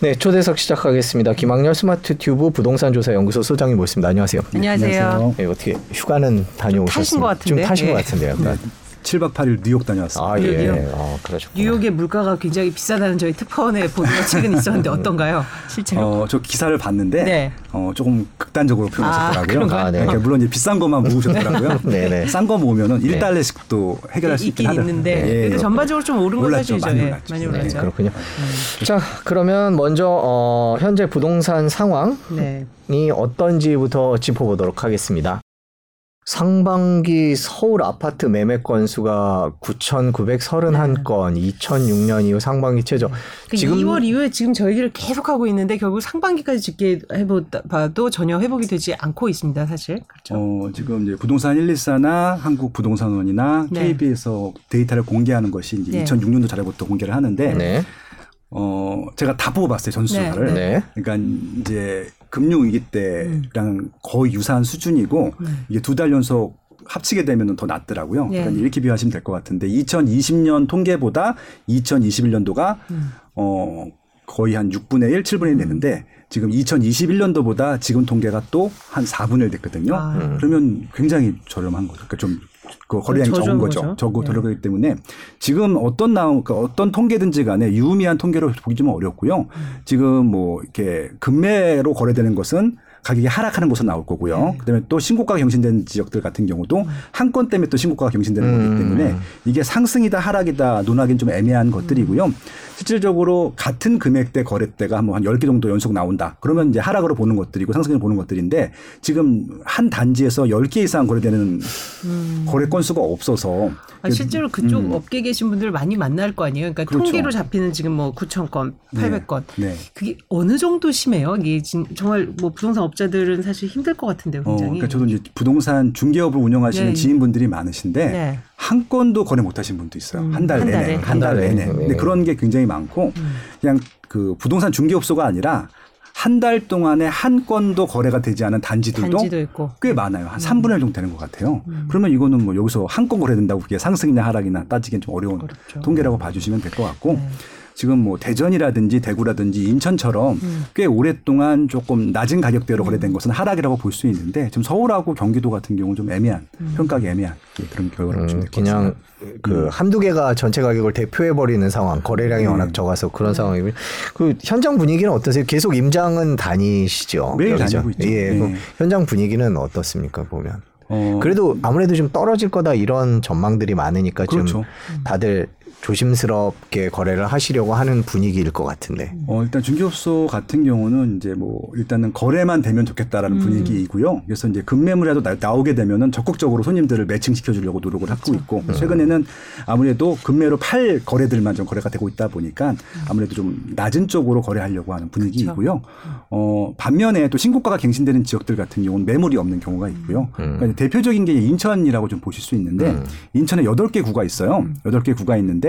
네, 초대석 시작하겠습니다. 김학렬 스마트 튜브 부동산 조사 연구소 소장님 모십니다. 안녕하세요. 안녕하세요. 네, 어떻게 휴가는 다녀오셨습니까? 타신 것 같은데? 좀 타신 예. 것 같은데요. 약간. 7박 8일 뉴욕 다녀왔습니다. 아, 예. 뉴욕이요? 아, 그러셨구나. 뉴욕의 물가가 굉장히 비싸다는 저희 특파원의 보도가 최근 있었는데 어떤가요? 실제로? 어, 저 기사를 봤는데 네. 어, 조금 극단적으로 표현하셨더라고요. 아? 아, 네. 그러니까 물론 이제 비싼 것만 모으셨더라고요. 네, 네. 싼거 모으면은 1달러씩도 해결할 수 있긴 있긴 하더라고요. 있는데 예, 그래도 예. 전반적으로 좀 오른 건. 사실이죠. 많이 예, 올랐죠. 많이 네, 네, 올랐죠. 그렇군요. 자, 그러면 먼저 어, 현재 부동산 상황이 네. 어떤지부터 짚어보도록 하겠습니다. 상반기 서울 아파트 매매 건수가 9,931건, 2006년 이후 상반기 최저. 그 2월 이후에 지금 저희를 계속 하고 있는데 결국 상반기까지 집계 해봐도 전혀 회복이 되지 않고 있습니다. 사실 그렇죠. 어, 지금 이제 부동산 114나 한국 부동산원이나 네. KB에서 데이터를 공개하는 것이 이제 네. 2006년도 잘부터 공개를 하는데 네. 어, 제가 다 보고 봤어요. 전수조사를. 네. 그러니까 이제 금융 위기 때랑 거의 유사한 수준이고 음. 이게 두 달 연속 합치게 되면 더 낫더라고요. 네. 그러니까 이렇게 비교하시면 될 것 같은데 2020년 통계보다 2021년도가 음. 어 거의 한 6분의 1, 7분의 1 됐는데 지금 2021년도보다 지금 통계가 또 한 4분의 1 됐거든요. 아. 음. 그러면 굉장히 저렴한 거죠. 그러니까 좀 그 거래량이 적은 거죠. 거죠. 적고 네. 들어가기 때문에 지금 어떤 나온 그러니까 어떤 통계든지 간에 유의미한 통계로 보기 좀 어렵고요. 음. 지금 뭐 이렇게 금매로 거래되는 것은 가격이 하락하는 곳은 나올 거고요. 네. 그다음에 또 신고가가 경신된 지역들 같은 경우도 한 건 때문에 또 신고가가 경신되는 음. 거기 때문에 이게 상승이다 하락이다 논하기는 좀 애매한 것들이고요. 실질적으로 같은 금액대 거래대가 뭐한 10개 정도 연속 나온다. 그러면 이제 하락으로 보는 것들이고 상승을 보는 것들인데 지금 한 단지에서 10개 이상 거래되는 거래 건수가 없어서 아, 실제로 그쪽 음. 업계 계신 분들 많이 만날 거 아니에요. 그러니까 그렇죠. 통계로 잡히는 지금 뭐 9천 건, 800건. 네. 그게 어느 정도 심해요? 이게 진- 정말 뭐 부동산 업자들은 사실 힘들 것 같은데요, 어, 굉장히. 그러니까 저도 이제 부동산 중개업을 운영하시는 네. 지인분들이 많으신데 네. 한 건도 거래 못 하신 분도 있어요. 음, 한달 한 내내. 한 달. 내내. 네. 근데 그런 게 굉장히 많고 음. 그냥 그 부동산 중개업소가 아니라 한 달 동안에 한 건도 거래가 되지 않은 단지들도 단지도 있고. 꽤 많아요. 한 3분의 1 정도 되는 것 같아요. 음. 그러면 이거는 뭐 여기서 한 건 거래된다고 그게 상승이나 하락이나 따지기엔 좀 어려운 어렵죠. 통계라고 봐주시면 될 것 같고 네. 지금 뭐 대전이라든지 대구라든지 인천처럼 음. 꽤 오랫동안 조금 낮은 가격대로 거래된 것은 하락이라고 볼 수 있는데 지금 서울하고 경기도 같은 경우는 좀 애매한 음. 평가가 애매한 예, 그런 결과를 음, 보시면 그냥 같습니다. 그 음. 한두 개가 전체 가격을 대표해 버리는 상황, 거래량이 네. 워낙 적어서 그런 상황이고요. 그 현장 분위기는 어떠세요? 계속 임장은 다니시죠? 매일 여기저? 다니고 있죠. 예, 네. 그럼 현장 분위기는 어떻습니까 보면? 어, 그래도 아무래도 좀 떨어질 거다 이런 전망들이 많으니까 좀 그렇죠. 다들 조심스럽게 거래를 하시려고 하는 분위기일 것 같은데. 어, 일단 중개업소 같은 경우는 이제 뭐 일단은 거래만 되면 좋겠다라는 음. 분위기이고요. 그래서 이제 금매물이라도 나, 나오게 되면은 적극적으로 손님들을 매칭시켜 주려고 노력을 하고 있고 최근에는 아무래도 금매로 팔 거래들만 좀 거래가 되고 있다 보니까 아무래도 좀 낮은 쪽으로 거래하려고 하는 분위기이고요. 어, 반면에 또 신고가가 갱신되는 지역들 같은 경우는 매물이 없는 경우가 있고요. 그러니까 이제 대표적인 게 인천이라고 좀 보실 수 있는데 음. 인천에 여덟 개 구가 있어요. 여덟 개 구가 있는데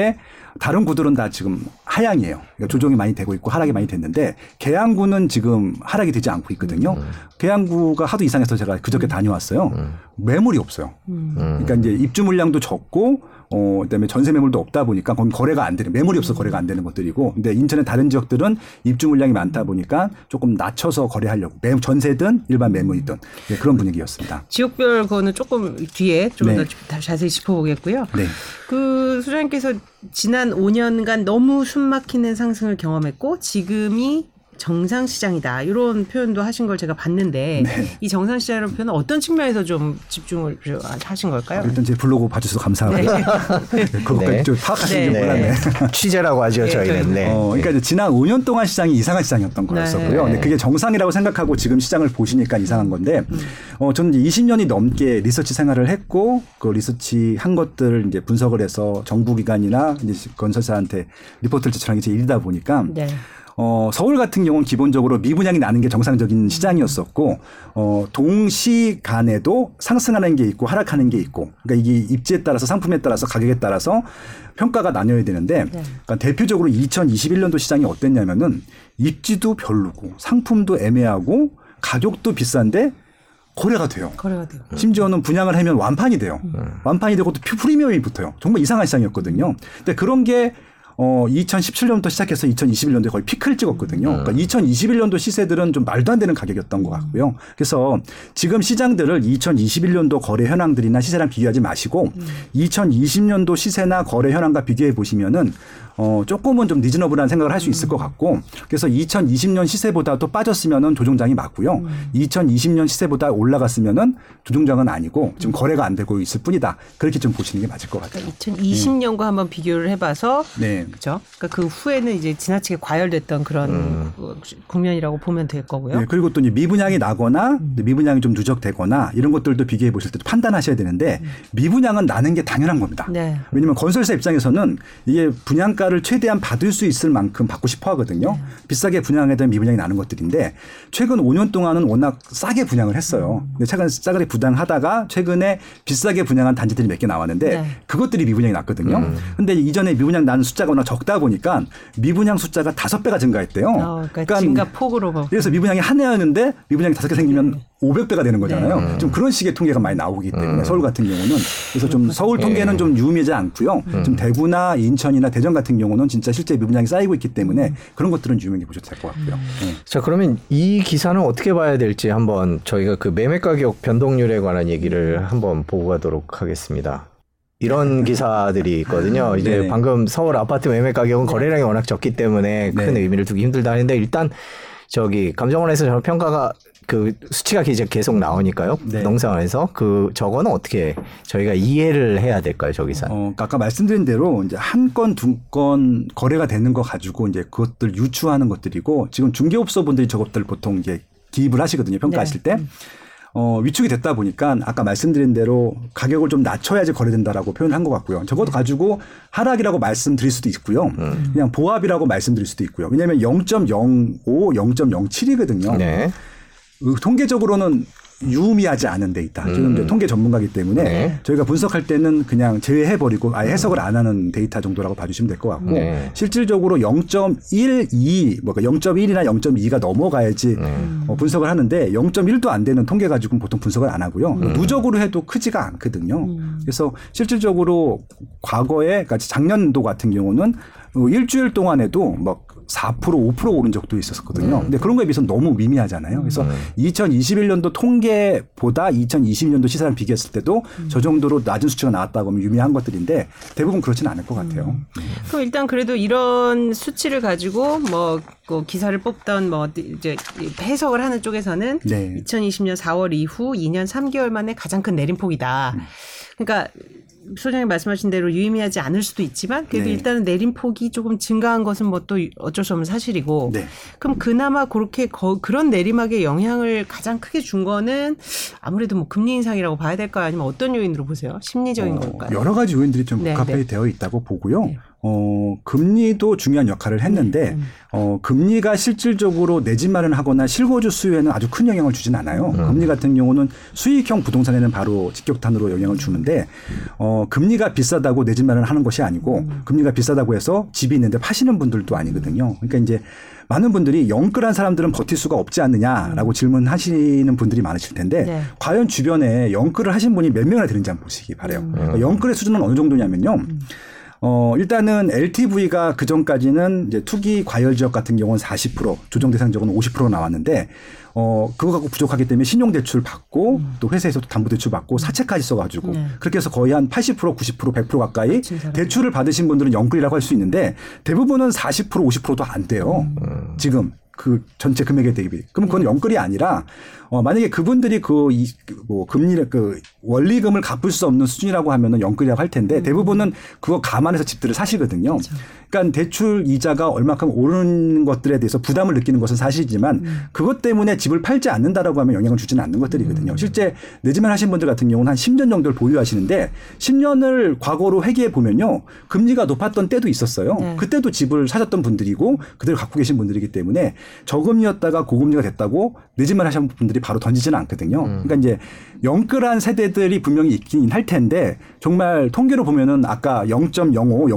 다른 구들은 다 지금 하향이에요. 그러니까 조정이 많이 되고 있고 하락이 많이 됐는데 계양구는 지금 하락이 되지 않고 있거든요. 계양구가 하도 이상해서 제가 그저께 다녀왔어요. 매물이 없어요. 음. 그러니까 이제 입주 물량도 적고 어 그다음에 전세 매물도 없다 보니까 거기 거래가 안 되는 매물이 없어 서 거래가 안 되는 것들이고 근데 인천의 다른 지역들은 입주 물량이 많다 보니까 조금 낮춰서 거래하려고 매 전세든 일반 매물이든 네, 그런 분위기였습니다. 지역별 거는 조금 뒤에 좀더 네. 자세히 짚어보겠고요. 네. 그 소장님께서 지난 5년간 너무 숨막히는 상승을 경험했고 지금이 정상 시장이다 이런 표현도 하신 걸 제가 봤는데 네. 이 정상 시장이라는 표현은 어떤 측면에서 좀 집중을 하신 걸까요? 일단 제 블로그 봐주셔서 감사하고요. 그것까지 네. 좀 파악하시는 줄 네. 몰랐네. 취재라고 하죠 네, 저희는. 네. 어, 그러니까 지난 5년 동안 시장이 이상한 시장이었던 거였었고요. 네. 근데 그게 정상이라고 생각하고 지금 시장을 보시니까 이상한 건데, 음. 어, 저는 이제 20년이 넘게 리서치 생활을 했고, 그 리서치 한 것들을 이제 분석을 해서 정부기관이나 이제 건설사한테 리포트를 제출하는 게제 일이다 보니까, 네. 어, 서울 같은 경우는 기본적으로 미분양이 나는 게 정상적인 시장이었었고, 어, 동시 간에도 상승하는 게 있고 하락하는 게 있고, 그러니까 이게 입지에 따라서 상품에 따라서 가격에 따라서 평가가 나뉘어야 되는데, 네. 그러니까 대표적으로 2021년도 시장이 어땠냐면은 입지도 별로고 상품도 애매하고 가격도 비싼데 거래가 돼요. 거래가 돼요. 심지어는 분양을 하면 완판이 돼요. 완판이 되고 또 프리미엄이 붙어요. 정말 이상한 시장이었거든요. 근데 그런 게 어 2017년부터 시작해서 2021년도에 거의 피크를 찍었거든요. 음. 그러니까 2021년도 시세들은 좀 말도 안 되는 가격이었던 것 같고요. 그래서 지금 시장들을 2021년도 거래 현황들이나 시세랑 비교하지 마시고 2020년도 시세나 거래 현황과 비교해 보시면은 어 조금은 좀 리즈너블한 생각을 할 수 있을 것 같고 그래서 2020년 시세보다 또 빠졌으면은 조정장이 맞고요. 2020년 시세보다 올라갔으면은 조정장은 아니고 지금 거래가 안 되고 있을 뿐이다. 그렇게 좀 보시는 게 맞을 것 같아요. 2020년과 한번 비교를 해봐서 네. 그죠? 그러니까 그 후에는 이제 지나치게 과열됐던 그런 그 국면이라고 보면 될 거고요. 네, 그리고 또 이제 미분양이 나거나 미분양이 좀 누적되거나 이런 것들도 비교해 보실 때 판단하셔야 되는데 미분양은 나는 게 당연한 겁니다. 네. 왜냐하면 건설사 입장에서는 이게 분양가 를 최대한 받을 수 있을 만큼 받고 싶어 하거든요. 네. 비싸게 분양에 대한 미분양이 나는 것들인데 최근 5년 동안은 워낙 싸게 분양을 했어요. 음. 근데 최근 싸게 분양하다가 최근에 비싸게 분양한 단지들이 몇 개 나왔는데 네. 그것들이 미분양이 났거든요. 근데 이전에 미분양 난 숫자가 워낙 적다 보니까 미분양 숫자가 다섯 배가 증가했대요. 어, 그러니까 증가 폭으로 봐. 그래서 미분양이 한 해였는데 미분양이 다섯 개 생기면 네. 500배가 되는 거잖아요. 좀 그런 식의 통계가 많이 나오기 때문에 서울 같은 경우는 그래서 좀 서울 통계는 좀 유의미하지 않고요. 좀 대구나 인천이나 대전 같은 경우는 진짜 실제 미분양이 쌓이고 있기 때문에 그런 것들은 유명해 보셔도 될 것 같고요. 네. 자 그러면 이 기사는 어떻게 봐야 될지 한번 저희가 그 매매 가격 변동률에 관한 얘기를 한번 보고 가도록 하겠습니다. 이런 기사들이 있거든요. 이제 네네. 방금 서울 아파트 매매 가격은 거래량이 워낙 적기 때문에 큰 네. 의미를 두기 힘들다 하는데 일단 저기 감정원에서 저는 평가가 그 수치가 이제 계속 나오니까요. 네. 농상원에서 그 저거는 어떻게 저희가 이해를 해야 될까요, 저 기사? 어, 그러니까 아까 말씀드린 대로 이제 한 건, 두 건 거래가 되는 거 가지고 이제 그것들 유추하는 것들이고 지금 중개업소 분들이 저것들 보통 이제 기입을 하시거든요. 평가하실 때. 어, 위축이 됐다 보니까 아까 말씀드린 대로 가격을 좀 낮춰야지 거래된다라고 표현을 한것 같고요. 적어도 가지고 하락이라고 말씀드릴 수도 있고요. 그냥 보합이라고 말씀드릴 수도 있고요. 왜냐하면 0.05, 0.07이거든요. 네. 그 통계적으로는 유의미하지 않은 데이터. 지금 이제 통계 전문가기 때문에 네. 저희가 분석할 때는 그냥 제외해버리고 아예 해석을 안 하는 데이터 정도라고 봐주시면 될 것 같고 네. 실질적으로 0.12, 뭐 0.1이나 0.2가 넘어가야지 어, 분석을 하는데 0.1도 안 되는 통계 가지고는 보통 분석을 안 하고요. 누적으로 해도 크지가 않거든요. 그래서 실질적으로 과거에 그러니까 작년도 같은 경우는 어, 일주일 동안에도 막 4% 5% 오른 적도 있었거든요. 근데 그런 거에 비해서 너무 미미하잖아요. 그래서 2021년도 통계보다 2020년도 시세랑 비교했을 때도 저 정도로 낮은 수치가 나왔다고 하면 유미한 것들인데 대부분 그렇지는 않을 것 같아요. 그럼 일단 그래도 이런 수치를 가지고 뭐그 기사를 뽑던 뭐 이제 해석을 하는 쪽에서는 네. 2020년 4월 이후 2년 3개월 만에 가장 큰 내림폭이다. 그러니까 소장님 말씀하신 대로 유의미하지 않을 수도 있지만 그래도 네. 일단은 내림폭이 조금 증가한 것은 뭐 또 어쩔 수 없는 사실이고 네. 그럼 그나마 그렇게 거- 그런 내리막에 영향을 가장 크게 준 거는 아무래도 뭐 금리 인상이라고 봐야 될까요? 아니면 어떤 요인으로 보세요? 심리적인 어, 걸까요? 여러 가지 요인들이 좀 네, 복합해 네. 되어 있다고 보고요. 어, 금리도 중요한 역할을 했는데, 음. 어, 금리가 실질적으로 내 집 마련하거나 실거주 수요에는 아주 큰 영향을 주진 않아요. 음. 금리 같은 경우는 수익형 부동산에는 바로 직격탄으로 영향을 주는데, 어, 금리가 비싸다고 내 집 마련을 하는 것이 아니고, 음. 금리가 비싸다고 해서 집이 있는데 파시는 분들도 아니거든요. 그러니까 이제 많은 분들이 영끌한 사람들은 버틸 수가 없지 않느냐라고 질문하시는 분들이 많으실 텐데 음. 네. 과연 주변에 영끌을 하신 분이 몇 명이나 되는지 한번 보시기 바래요. 음. 그러니까 영끌의 수준은 어느 정도냐면요. 어, 일단은 LTV가 그 전까지는 이제 투기 과열 지역 같은 경우는 40% 조정 대상 지역은 50% 나왔는데 어, 그거 갖고 부족하기 때문에 신용대출 받고 또 회사에서도 담보대출 받고 사채까지 써가지고 음. 네. 그렇게 해서 거의 한 80% 90% 100% 가까이 진 사람. 대출을 받으신 분들은 영끌이라고 할 수 있는데 대부분은 40% 50%도 안 돼요. 음. 지금 그 전체 금액에 대비. 그럼 그건 영끌이 아니라 어 만약에 그분들이 그 이 뭐 금리를 그 원리금을 갚을 수 없는 수준이라고 하면은 영끌이라고 할 텐데 대부분은 그거 감안해서 집들을 사시거든요. 그러니까 대출 이자가 얼마큼 오르는 것들에 대해서 부담을 느끼는 것은 사실이지만 그것 때문에 집을 팔지 않는다라고 하면 영향을 주지는 않는 것들이거든요. 실제 내 집만 하신 분들 같은 경우는 한 10년 정도를 보유하시는데 10년을 과거로 회귀해 보면요. 금리가 높았던 때도 있었어요. 네. 그때도 집을 사셨던 분들이고 그대로 갖고 계신 분들이기 때문에 저금리였다가 고금리가 됐다고 늦은말 하시는 분들이 바로 던지지는 않거든요. 그러니까 이제 영끌한 세대들이 분명히 있긴 할 텐데 정말 통계로 보면은 아까 0.05,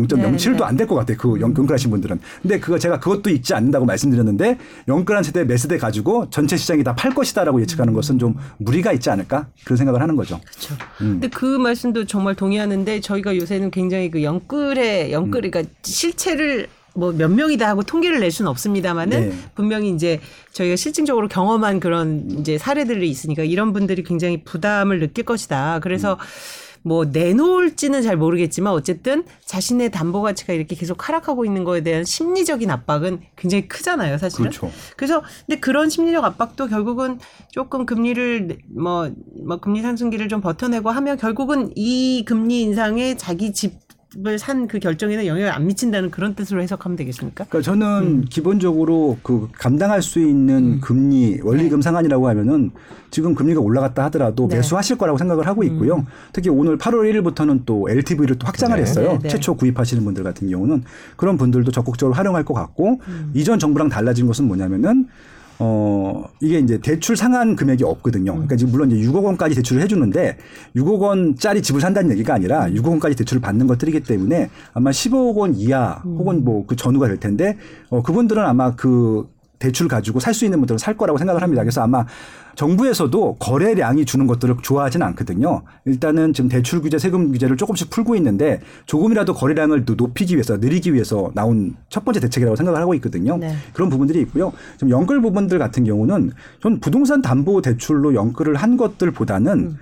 0.07도 네, 안될 것 같아요. 그 영- 영끌하신 분들은. 근데 그거 제가 그것도 있지 않는다고 말씀드렸는데 영끌한 세대 몇 세대 가지고 전체 시장이 다 팔 것이다라고 예측하는 것은 좀 무리가 있지 않을까 그런 생각을 하는 거죠. 그렇죠. 음. 근데 그 말씀도 정말 동의하는데 저희가 요새는 굉장히 그 영끌의 영끌 음. 그러니까 실체를 뭐 몇 명이다 하고 통계를 낼 수는 없습니다만은 네. 분명히 이제 저희가 실증적으로 경험한 그런 이제 사례들이 있으니까 이런 분들이 굉장히 부담을 느낄 것이다. 그래서 음. 뭐 내놓을지는 잘 모르겠지만 어쨌든 자신의 담보 가치가 이렇게 계속 하락하고 있는 거에 대한 심리적인 압박은 굉장히 크잖아요, 사실은. 그렇죠. 그래서 근데 그런 심리적 압박도 결국은 조금 금리를 뭐, 뭐 금리 상승기를 좀 버텨내고 하면 결국은 이 금리 인상에 자기 집 을 산 그 결정에는 영향을 안 미친다는 그런 뜻으로 해석하면 되겠습니까? 그러니까 저는 음. 기본적으로 그 감당할 수 있는 금리 원리금 네. 상한이라고 하면은 지금 금리가 올라갔다 하더라도 네. 음. 매수하실 거라고 생각을 하고 있고요. 특히 오늘 8월 1일부터는 또 LTV를 또 확장을 네. 했어요. 네, 네. 최초 구입하시는 분들 같은 경우는 그런 분들도 적극적으로 활용할 것 같고 음. 이전 정부랑 달라진 것은 뭐냐면은 어, 이게 이제 대출 상한 금액이 없거든요. 그러니까 지금 물론 이제 6억 원까지 대출을 해주는데 6억 원짜리 집을 산다는 얘기가 아니라 6억 원까지 대출을 받는 것들이기 때문에 아마 15억 원 이하 혹은 뭐 그 전후가 될 텐데 어, 그분들은 아마 그 대출 가지고 살 수 있는 분들은 살 거라고 생각을 합니다. 그래서 아마 정부에서도 거래량이 주는 것들을 좋아하지는 않거든요. 일단은 지금 대출 규제, 세금 규제를 조금씩 풀고 있는데 조금이라도 거래량을 또 높이기 위해서 늘리기 위해서 나온 첫 번째 대책이라고 생각을 하고 있거든요. 네. 그런 부분들이 있고요. 지금 연끌 부분들 같은 경우는 전 부동산 담보 대출로 연끌을 한 것들보다는 음.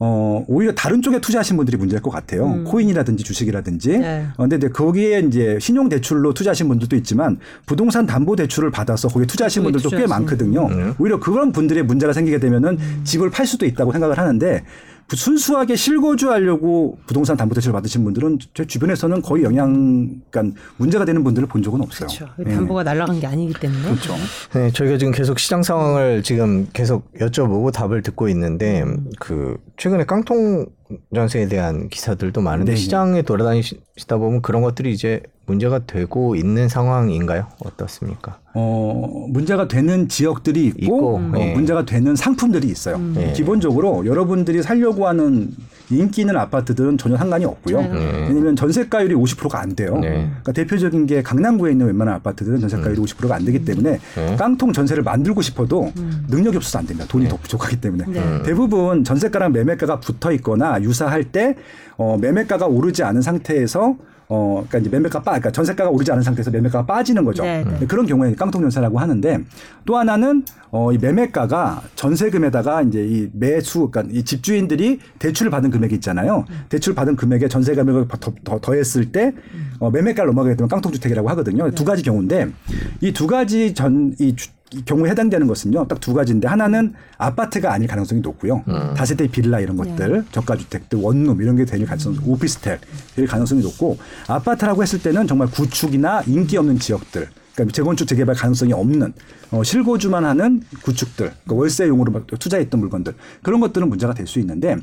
어, 오히려 다른 쪽에 투자하신 분들이 문제일 것 같아요. 코인이라든지 주식이라든지. 음. 네. 어, 근데 이제 거기에 이제 신용 대출로 투자하신 분들도 있지만 부동산 담보 대출을 받아서 거기에 투자하신 분들도 꽤 투자하신 많거든요. 음. 오히려 그런 분들의 문제가 생기게 되면은 음. 집을 팔 수도 있다고 생각을 하는데 순수하게 실거주하려고 부동산 담보 대출을 받으신 분들은 제 주변에서는 거의 영향, 그러니까 문제가 되는 분들을 본 적은 없어요. 그렇죠. 예. 담보가 날아간 게 아니기 때문에. 그렇죠. 네, 저희가 지금 계속 시장 상황을 지금 계속 여쭤보고 답을 듣고 있는데 그 최근에 깡통 전세에 대한 기사들도 많은데 네, 네. 시장에 돌아다니시다 보면 그런 것들이 이제 문제가 되고 있는 상황인가요? 어떻습니까? 어, 문제가 되는 지역들이 있고, 있고, 어, 예. 문제가 되는 상품들이 있어요. 예. 기본적으로 여러분들이 살려고 하는 인기 있는 아파트들은 전혀 상관이 없고요. 네. 왜냐면 전세가율이 50%가 안 돼요. 네. 그러니까 대표적인 게 강남구에 있는 웬만한 아파트들은 전세가율이 50%가 안 되기 때문에 네. 깡통 전세를 만들고 싶어도 능력이 없어서 안 됩니다. 돈이 더 부족하기 때문에. 네. 대부분 전세가랑 매매가가 붙어 있거나 유사할 때 어, 매매가가 오르지 않은 상태에서 어, 그러니까 이제 매매가 빠, 그러니까 전세가가 오르지 않은 상태에서 매매가가 빠지는 거죠. 네, 네. 그런 경우에 깡통 전세라고 하는데 또 하나는 어, 이 매매가가 전세금에다가 이제 이 매수, 그러니까 이 집주인들이 대출을 받은 금액이 있잖아요. 대출 받은 금액에 전세 금액을 더, 더, 더했을 때 어, 매매가를 넘어가게 되면 깡통 주택이라고 하거든요. 두 가지 경우인데 이 두 가지 전, 이 주- 이 경우에 해당되는 것은요. 딱 두 가지인데 하나는 아파트가 아닐 가능성이 높고요. 다세대 빌라 이런 것들, 저가 주택들, 원룸 이런 게 될 가능성, 오피스텔 일 가능성이 높고 아파트라고 했을 때는 정말 구축이나 인기 없는 지역들 그러니까 재건축 재개발 가능성이 없는 어, 실거주만 하는 구축들, 그러니까 월세용으로 막 투자했던 물건들 그런 것들은 문제가 될 수 있는데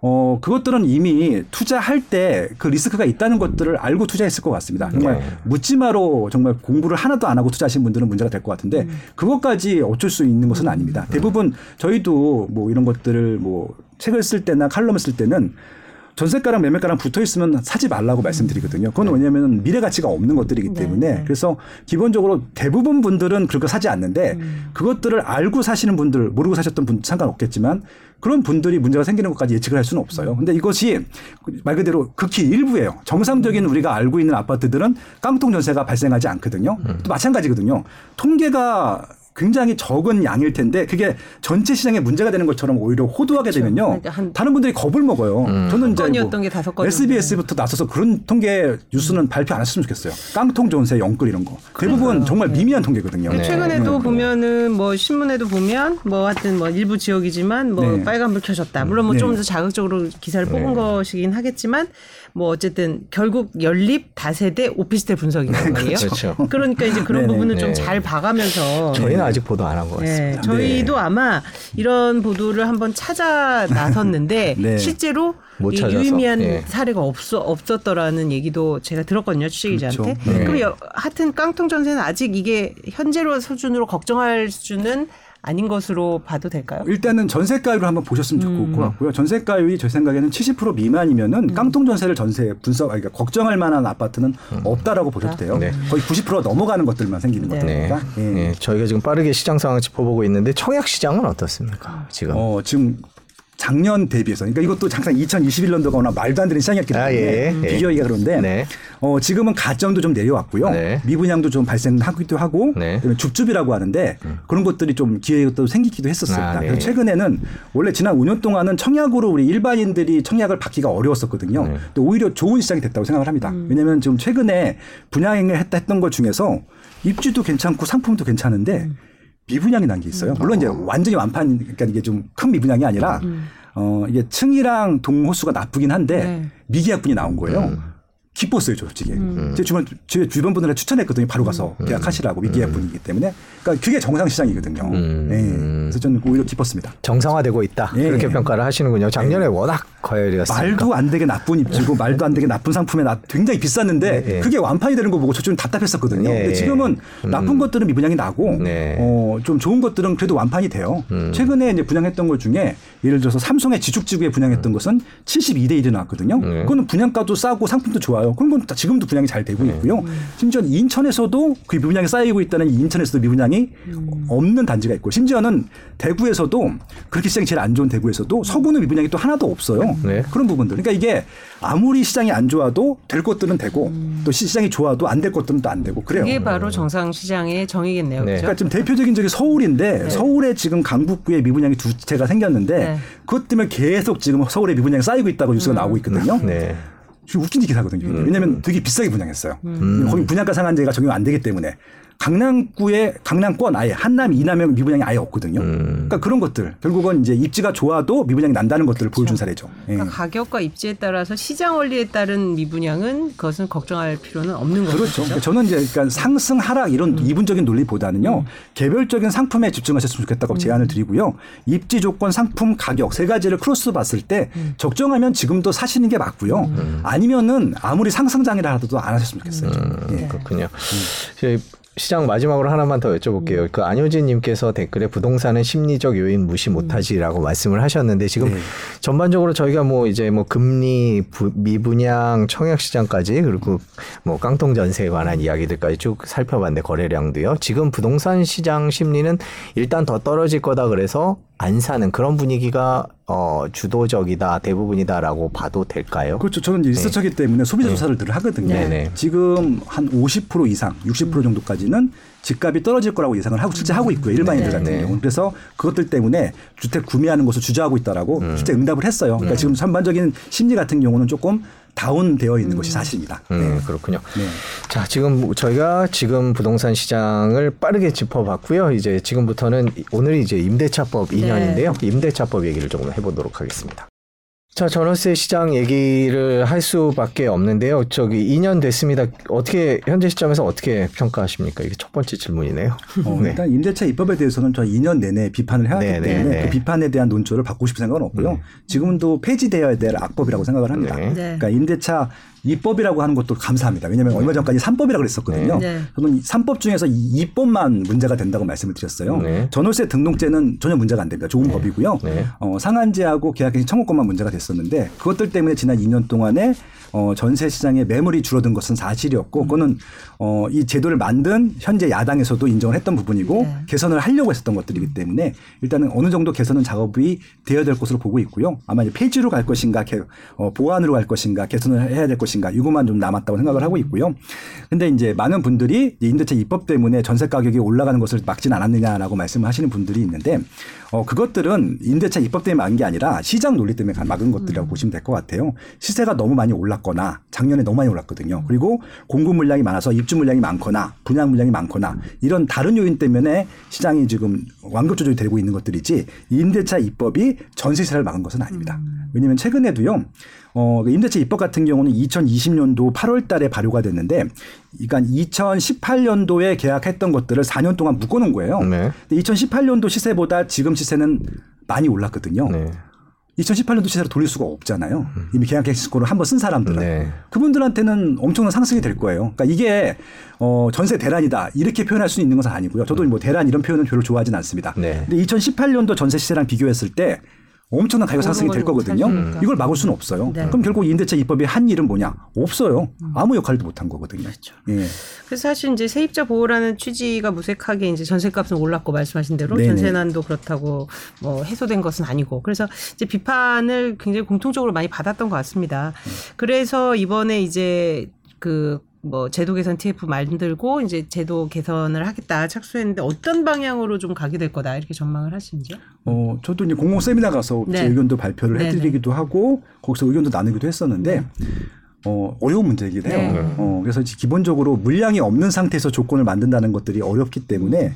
어 그것들은 이미 투자할 때 그 리스크가 있다는 것들을 알고 투자했을 것 같습니다. 정말 네. 묻지마로 정말 공부를 하나도 안 하고 투자하신 분들은 문제가 될 것 같은데 그것까지 어쩔 수 있는 것은 아닙니다. 대부분 저희도 뭐 이런 것들을 뭐 책을 쓸 때나 칼럼을 쓸 때는 전세가랑 매매가랑 붙어 있으면 사지 말라고 말씀드리거든요. 그건 왜냐하면 미래 가치가 없는 것들이기 네, 때문에 네. 그래서 기본적으로 대부분 분들은 그렇게 사지 않는데 그것들을 알고 사시는 분들 모르고 사셨던 분 상관없겠지만 그런 분들이 문제가 생기는 것까지 예측을 할 수는 없어요. 근데 이것이 말 그대로 극히 일부예요. 정상적인 우리가 알고 있는 아파트들은 깡통 전세가 발생하지 않거든요. 또 마찬가지거든요. 통계가 굉장히 적은 양일 텐데 그게 전체 시장에 문제가 되는 것처럼 오히려 호도하게 되면요. 그러니까 한- 다른 분들이 겁을 먹어요. 저는 이제 건이었던 게 다섯 건 SBS부터 나서서 그런 통계 뉴스는 발표 안 했으면 좋겠어요. 깡통 전세 영끌 이런 거. 대부분 정말 미미한 통계거든요. 그 최근에도 네. 보면은 뭐 신문에도 보면 뭐 하여튼 뭐 일부 지역이지만 뭐 네. 빨간불 켜졌다. 물론 뭐 네. 좀더 자극적으로 기사를 뽑은 네. 것이긴 하겠지만 뭐 어쨌든 결국 연립 다세대 오피스텔 분석이란 말이에요. 그렇죠. 그러니까 이제 그런. 부분을 좀 네. 잘 봐가면서 저희는 아직 보도 안 한 것 같습니다. 네, 저희도 아마 이런 보도를 한번 찾아 나섰는데 네. 실제로. 유의미한 예. 사례가 없어 없었더라는 얘기도 제가 들었거든요 취재기자한테. 그렇죠. 네. 그럼 여, 하여튼 깡통 전세는 아직 이게 현재로 수준으로 걱정할 수준은 아닌 것으로 봐도 될까요? 일단은 전세가율을 한번 보셨으면 좋을 음. 것 같고요. 전세가율이 제 생각에는 70% 미만이면은 깡통 전세를 전세 분석, 그러니까 걱정할 만한 아파트는 없다라고 보셔도 돼요. 네. 거의 90% 넘어가는 것들만 생기는 네. 네. 것들이니까. 예. 네, 저희가 지금 빠르게 시장 상황 짚어보고 있는데 청약 시장은 어떻습니까? 지금. 어, 지금 작년 대비해서 그러니까 이것도 항상 2021년도가 워낙 말도 안 되는 시장이었기 때문에 아, 예, 예. 비교하기가 그런데 네. 어, 지금은 가점도 좀 내려왔고요. 네. 미분양도 좀 발생하기도 하고 네. 그다음에 줍줍이라고 하는데 그런 것들이 좀 기회가 또 생기기도 했었습니다. 아, 네. 그래서 최근에는 원래 지난 5년 동안은 청약으로 우리 일반인들이 청약을 받기가 어려웠었거든요. 네. 근데 오히려 좋은 시장이 됐다고 생각을 합니다. 왜냐하면 지금 최근에 분양을 했다 했던 것 중에서 입지도 괜찮고 상품도 괜찮은데 미분양이 난 게 있어요. 물론 이제 완전히 완판, 그러니까 이게 좀 큰 미분양이 아니라 어 이게 층이랑 동호수가 나쁘긴 한데 네. 미계약분이 나온 거예요. 기뻤어요, 저 솔직히. 제 주변 제 주변 분들한테 추천했거든요. 바로 가서 계약하시라고 미계약분이기 때문에. 그러니까 그게 정상 시장이거든요. 음. 예. 그래서 저는 오히려 기뻤습니다. 정상화되고 있다. 예. 그렇게 평가를 하시는군요. 작년에 워낙 과열이었으니까. 말도 안 되게 나쁜 입지고 말도 안 되게 나쁜 상품에 나 굉장히 비쌌는데 네, 예. 그게 완판이 되는 거 보고 저 좀 답답했었거든요. 예, 근데 예. 지금은 나쁜 것들은 미분양이 나고 네. 어, 좀 좋은 것들은 그래도 완판이 돼요. 최근에 이제 분양했던 것 중에 예를 들어서 삼성의 지축지구에 분양했던 것은 72대 1이 나왔거든요. 네. 그거는 분양가도 싸고 상품도 좋아요. 그런 건다 지금도 분양이 잘 되고 있고요. 심지어 인천에서도 그 미분양이 쌓이고 있다는 이 인천에서도 미분양이 없는 단지가 있고 심지어는 대구에서도 그렇게 시장이 제일 안 좋은 대구에서도 서구는 미분양이 또 하나도 없어요. 네. 그런 부분들. 그러니까 이게 아무리 시장이 안 좋아도 될 것들은 되고 또 시장이 좋아도 안 될 것들은 또 안 되고 그래요. 이게 바로 정상 시장의 정의겠네요. 네. 그렇죠? 그러니까 지금 대표적인 적이 서울인데 서울에 지금 강북구에 미분양이 두 채가 생겼는데 네. 그것 때문에 계속 지금 서울에 미분양이 쌓이고 있다고 뉴스가 나오고 있거든요. 네. 웃긴 기사거든요. 이게. 왜냐하면 되게 비싸게 분양했어요. 거기 분양가 상한제가 적용 안 되기 때문에 강남구에 강남권 아예 한남 이남에 미분양이 아예 없거든요. 그러니까 그런 것들 결국은 이제 입지가 좋아도 미분양이 난다는 것들을 보여준 사례죠. 예. 그러니까 가격과 입지에 따라서 시장 원리에 따른 미분양은 그것은 걱정할 필요는 없는 거죠. 그렇죠. 그러니까 저는 이제 그러니까 상승 하락 이런 이분적인 논리보다는요 개별적인 상품에 집중하셨으면 좋겠다고 제안을 드리고요 입지 조건, 상품, 가격 세 가지를 크로스 봤을 때 적정하면 지금도 사시는 게 맞고요 아니면은 아무리 상승장이라 하더라도 안 하셨으면 좋겠어요. 예. 그렇군요. 저희 시장 마지막으로 하나만 더 여쭤볼게요. 그 안효진님께서 댓글에 부동산은 심리적 요인 무시 못하지라고 말씀을 하셨는데 지금 네. 전반적으로 저희가 뭐 이제 뭐 금리, 부- 미분양, 청약 시장까지 그리고 뭐 깡통 전세에 관한 이야기들까지 쭉 살펴봤는데 거래량도요. 지금 부동산 시장 심리는 일단 더 떨어질 거다 그래서 안 사는 그런 분위기가 어 주도적이다 대부분이다라고 봐도 될까요? 그렇죠. 저는 이제 리서처기 때문에 소비자 조사를 늘 하거든요. 네, 네. 지금 한 50% 이상, 60% 정도까지는 집값이 떨어질 거라고 예상을 하고 실제 하고 있고요. 일반인들 같은 네. 경우는. 그래서 그것들 때문에 주택 구매하는 것을 주저하고 있다라고 실제 응답을 했어요. 그러니까 지금 전반적인 심리 같은 경우는 조금 다운되어 있는 것이 사실입니다. 음, 네. 그렇군요. 네. 자, 지금 저희가 지금 부동산 시장을 빠르게 짚어봤고요. 이제 지금부터는 오늘이 이제 임대차법 2년인데요. 임대차법 얘기를 조금 해보도록 하겠습니다. 자, 전월세 시장 얘기를 할 수밖에 없는데요. 저기 2년 됐습니다. 어떻게 현재 시점에서 어떻게 평가하십니까? 이게 첫 번째 질문이네요. 어, 네. 일단 임대차 입법에 대해서는 저희 2년 내내 비판을 해왔기 네, 네, 때문에 네. 그 비판에 대한 논조를 받고 싶은 생각은 없고요. 지금도 폐지되어야 될 악법이라고 생각을 합니다. 네. 네. 그러니까 임대차 입법이라고 하는 것도 감사합니다. 왜냐하면 얼마 전까지 3법이라고 그랬었거든요. 네. 저는 3법 중에서 이 2법만 문제가 된다고 말씀을 드렸어요. 네. 전월세 등록제는 전혀 문제가 안 됩니다. 좋은 법이고요. 네. 어, 상한제하고 계약갱신 청구권만 문제가 됐었는데 그것들 때문에 지난 2년 동안에 어, 전세 시장의 매물이 줄어든 것은 사실이었고 그거는 어, 이 제도를 만든 현재 야당에서도 인정을 했던 부분이고 네. 개선을 하려고 했었던 것들이기 때문에 일단은 어느 정도 개선은 작업이 되어야 될 것으로 보고 있고요. 아마 이제 폐지로 갈 것인가 개- 어, 보완으로 갈 것인가 개선을 해야 될 것인가 이것만 좀 남았다고 생각을 하고 있고요. 근데 이제 많은 분들이 임대차 입법 때문에 전세 가격이 올라가는 것을 막진 않았느냐라고 말씀을 하시는 분들이 있는데 어, 그것들은 임대차 입법 때문에 막은 게 아니라 시장 논리 때문에 가- 막은 것들이라고 보시면 될 것 같아요. 시세가 너무 많이 올랐거나 작년에 너무 많이 올랐거든요. 그리고 공급 물량이 많아서 입주 물량이 많거나 분양 물량이 많거나 이런 다른 요인 때문에 시장이 지금 완급 조절이 되고 있는 것들이지 임대차 입법이 전세 시세를 막은 것은 아닙니다. 왜냐하면 최근에도요. 어, 그 임대차 입법 같은 경우는 2020년도 8월 달에 발효가 됐는데, 그러니까 2018년도에 계약했던 것들을 4년 동안 묶어놓은 거예요. 네. 근데 2018년도 시세보다 지금 시세는 많이 올랐거든요. 네. 2018년도 시세로 돌릴 수가 없잖아요. 이미 계약갱신권을 한번 쓴 사람들은. 네. 그분들한테는 엄청난 상승이 될 거예요. 그러니까 이게 어, 전세 대란이다 이렇게 표현할 수 있는 것은 아니고요. 저도 뭐 대란 이런 표현은 별로 좋아하진 않습니다. 네. 근데 2018년도 전세 시세랑 비교했을 때 엄청난 가격 상승이 될 거거든요. 못하니까. 이걸 막을 수는 없어요. 네. 그럼 결국 임대차 입법이 한 일은 뭐냐? 없어요. 아무 역할도 못 한 거거든요. 예. 그래서 사실 이제 세입자 보호라는 취지가 무색하게 이제 전세값은 올랐고 말씀하신 대로 네네. 전세난도 그렇다고 뭐 해소된 것은 아니고 그래서 이제 비판을 굉장히 공통적으로 많이 받았던 것 같습니다. 그래서 이번에 이제 그 뭐 제도 개선 TF 만들고 이제 제도 개선을 하겠다 착수했는데 어떤 방향으로 좀 가게 될 거다 이렇게 전망을 하시는지요? 어, 저도 이제 공공 세미나 가서 네. 제 의견도 발표를 네네. 해드리기도 하고 거기서 의견도 나누기도 했었는데 어, 어려운 문제이긴 해요. 네. 어, 그래서 기본적으로 물량이 없는 상태에서 조건을 만든다는 것들이 어렵기 때문에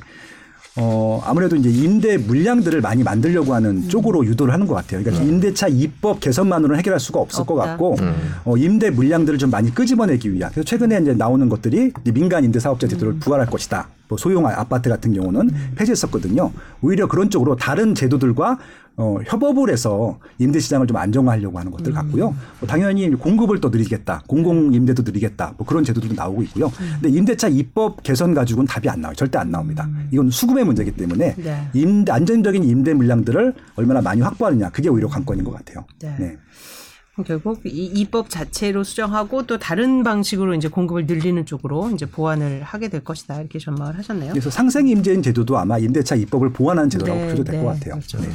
어, 아무래도 이제 임대 물량들을 많이 만들려고 하는 음. 쪽으로 유도를 하는 것 같아요. 그러니까 임대차 입법 개선만으로는 해결할 수가 없을 것 없다. 같고 음. 어, 임대 물량들을 좀 많이 끄집어내기 위한. 그래서 최근에 이제 나오는 것들이 이제 민간 임대 사업자 제도를 부활할 것이다. 뭐 소형 아파트 같은 경우는 폐지했었거든요. 오히려 그런 쪽으로 다른 제도들과 어, 협업을 해서 임대 시장을 좀 안정화하려고 하는 것들 같고요. 뭐 당연히 공급을 또 늘리겠다. 공공 임대도 늘리겠다. 뭐 그런 제도들도 나오고 있고요. 근데 임대차 입법 개선 가지고는 답이 안 나와요. 절대 안 나옵니다. 이건 수급의 문제이기 때문에 네. 임대 안정적인 임대 물량들을 얼마나 많이 확보하느냐. 그게 오히려 관건인 것 같아요. 네. 네. 결국 이 입법 자체로 수정하고 또 다른 방식으로 이제 공급을 늘리는 쪽으로 이제 보완을 하게 될 것이다 이렇게 전망을 하셨네요. 그래서 상생 임대인 제도도 아마 임대차 입법을 보완하는 제도라고 네, 보셔도 될것 네, 같아요. 그렇죠. 네.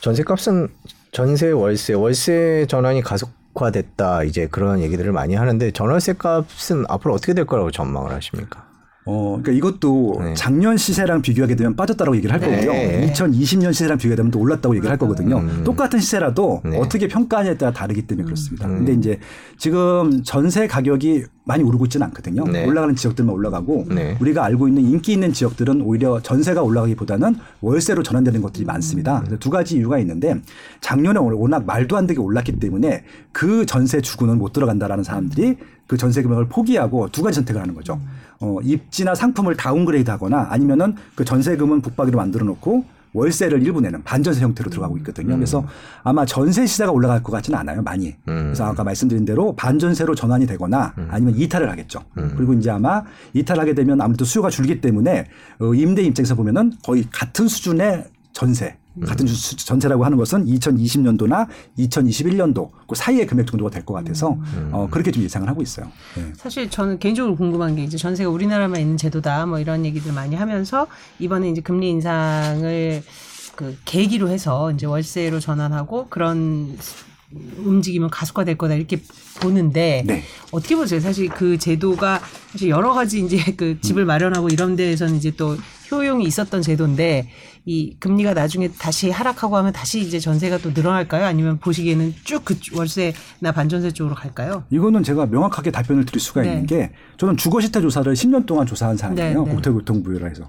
전세값은 전세 월세 월세 전환이 가속화됐다 이제 그런 얘기들을 많이 하는데 전월세 값은 앞으로 어떻게 될 거라고 전망을 하십니까? 어, 그러니까 이것도 네. 작년 시세랑 비교하게 되면 빠졌다고 얘기를 할 네. 거고요. 2020년 시세랑 비교하게 되면 또 올랐다고 얘기를 할 거거든요. 음. 똑같은 시세라도 네. 어떻게 평가하냐에 따라 다르기 때문에 그렇습니다. 음. 근데 이제 지금 전세 가격이 많이 오르고 있지는 않거든요. 네. 올라가는 지역들만 올라가고 네. 우리가 알고 있는 인기 있는 지역들은 오히려 전세가 올라가기보다는 월세로 전환되는 것들이 많습니다. 그래서 두 가지 이유가 있는데 작년에 워낙 말도 안 되게 올랐기 때문에 그 전세 주구는 못 들어간다라는 사람들이 그 전세 금액을 포기하고 두 가지 선택을 하는 거죠. 어, 입지나 상품을 downgrade 하거나 아니면은 그 전세금은 붙박이로 만들어 놓고 월세를 일부 내는 반전세 형태로 들어가고 있거든요. 그래서 아마 전세 시세가 올라갈 것 같지는 않아요, 많이. 음. 그래서 아까 말씀드린 대로 반전세로 전환이 되거나 아니면 이탈을 하겠죠. 그리고 이제 아마 이탈하게 되면 아무래도 수요가 줄기 때문에 어, 임대 입장에서 보면은 거의 같은 수준의 전세. 같은 수- 전세라고 하는 것은 2020년도나 2021년도 그 사이의 금액 정도가 될 것 같아서 어, 그렇게 좀 예상을 하고 있어요. 네. 사실 저는 개인적으로 궁금한 게 이제 전세가 우리나라만 있는 제도다 뭐 이런 얘기들 많이 하면서 이번에 이제 금리 인상을 그 계기로 해서 이제 월세로 전환하고 그런 움직임은 가속화될 거다 이렇게 보는데 네. 어떻게 보세요? 사실 그 제도가 사실 여러 가지 이제 그 집을 마련하고 이런 데에서는 이제 또 효용이 있었던 제도인데 이 금리가 나중에 다시 하락하고 하면 다시 이제 전세가 또 늘어날까요? 아니면 보시기에는 쭉 그 월세나 반전세 쪽으로 갈까요? 이거는 제가 명확하게 답변을 드릴 수가 네. 있는 게 저는 주거시태 조사를 10년 동안 조사한 사람이에요. 네, 네. 국토교통부라 해서.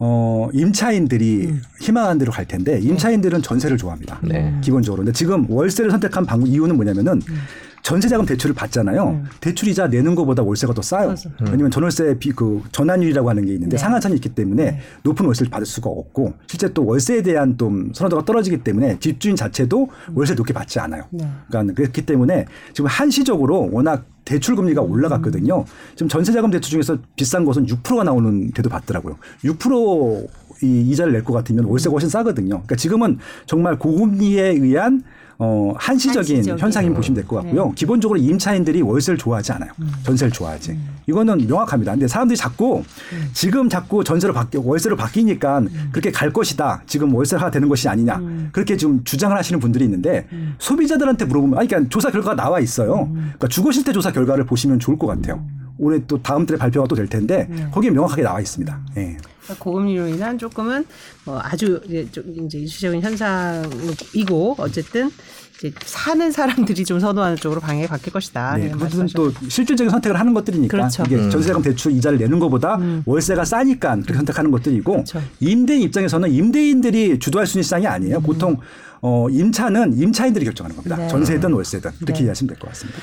어, 임차인들이 음. 희망하는 대로 갈 텐데 임차인들은 전세를 좋아합니다. 네. 기본적으로. 근데 지금 월세를 선택한 방법 이유는 뭐냐면은 음. 전세자금 대출을 받잖아요. 대출 이자 내는 것보다 월세가 더 싸요. 맞아. 왜냐면 전월세 비, 그 전환율이라고 하는 게 있는데 네. 상한선이 있기 때문에 높은 월세를 받을 수가 없고 실제 또 월세에 대한 좀 선호도가 떨어지기 때문에 집주인 자체도 월세 높게 받지 않아요. 네. 그러니까 그렇기 때문에 지금 한시적으로 워낙 대출 금리가 올라갔거든요. 지금 전세자금 대출 중에서 비싼 것은 6%가 나오는 데도 받더라고요. 6% 이 이자를 낼 것 같으면 월세가 훨씬 싸거든요. 그러니까 지금은 정말 고금리에 의한 어, 한시적인, 한시적인. 현상인 보시면 될 것 같고요. 기본적으로 임차인들이 월세를 좋아하지 않아요. 전세를 좋아하지. 이거는 명확합니다. 근데 사람들이 자꾸 지금 자꾸 전세로 바뀌, 월세로 바뀌니까 그렇게 갈 것이다. 지금 월세가 되는 것이 아니냐. 그렇게 지금 주장을 하시는 분들이 있는데 소비자들한테 물어보면, 아니, 그러니까 조사 결과가 나와 있어요. 그러니까 주거 실태 조사 결과를 보시면 좋을 것 같아요. 올해 또 다음 달에 발표가 또 될 텐데 네. 거기에 명확하게 나와 있습니다. 예. 그러니까 고금리로 인한 조금은 뭐 아주 이제 좀 이제 일시적인 현상이고 어쨌든 이제 사는 사람들이 좀 선호하는 쪽으로 방향이 바뀔 것이다. 네, 그것은. 또 실질적인 선택을 하는 것들이니까 그렇죠. 이게 음. 전세금 대출 이자를 내는 것보다 월세가 싸니까 그렇게 선택하는 것들이고 그렇죠. 임대인 입장에서는 임대인들이 주도할 수 있는 시장이 아니에요. 보통 어, 임차는 임차인들이 결정하는 겁니다. 네. 전세든 월세든 그렇게 네. 이해하시면 될 것 같습니다.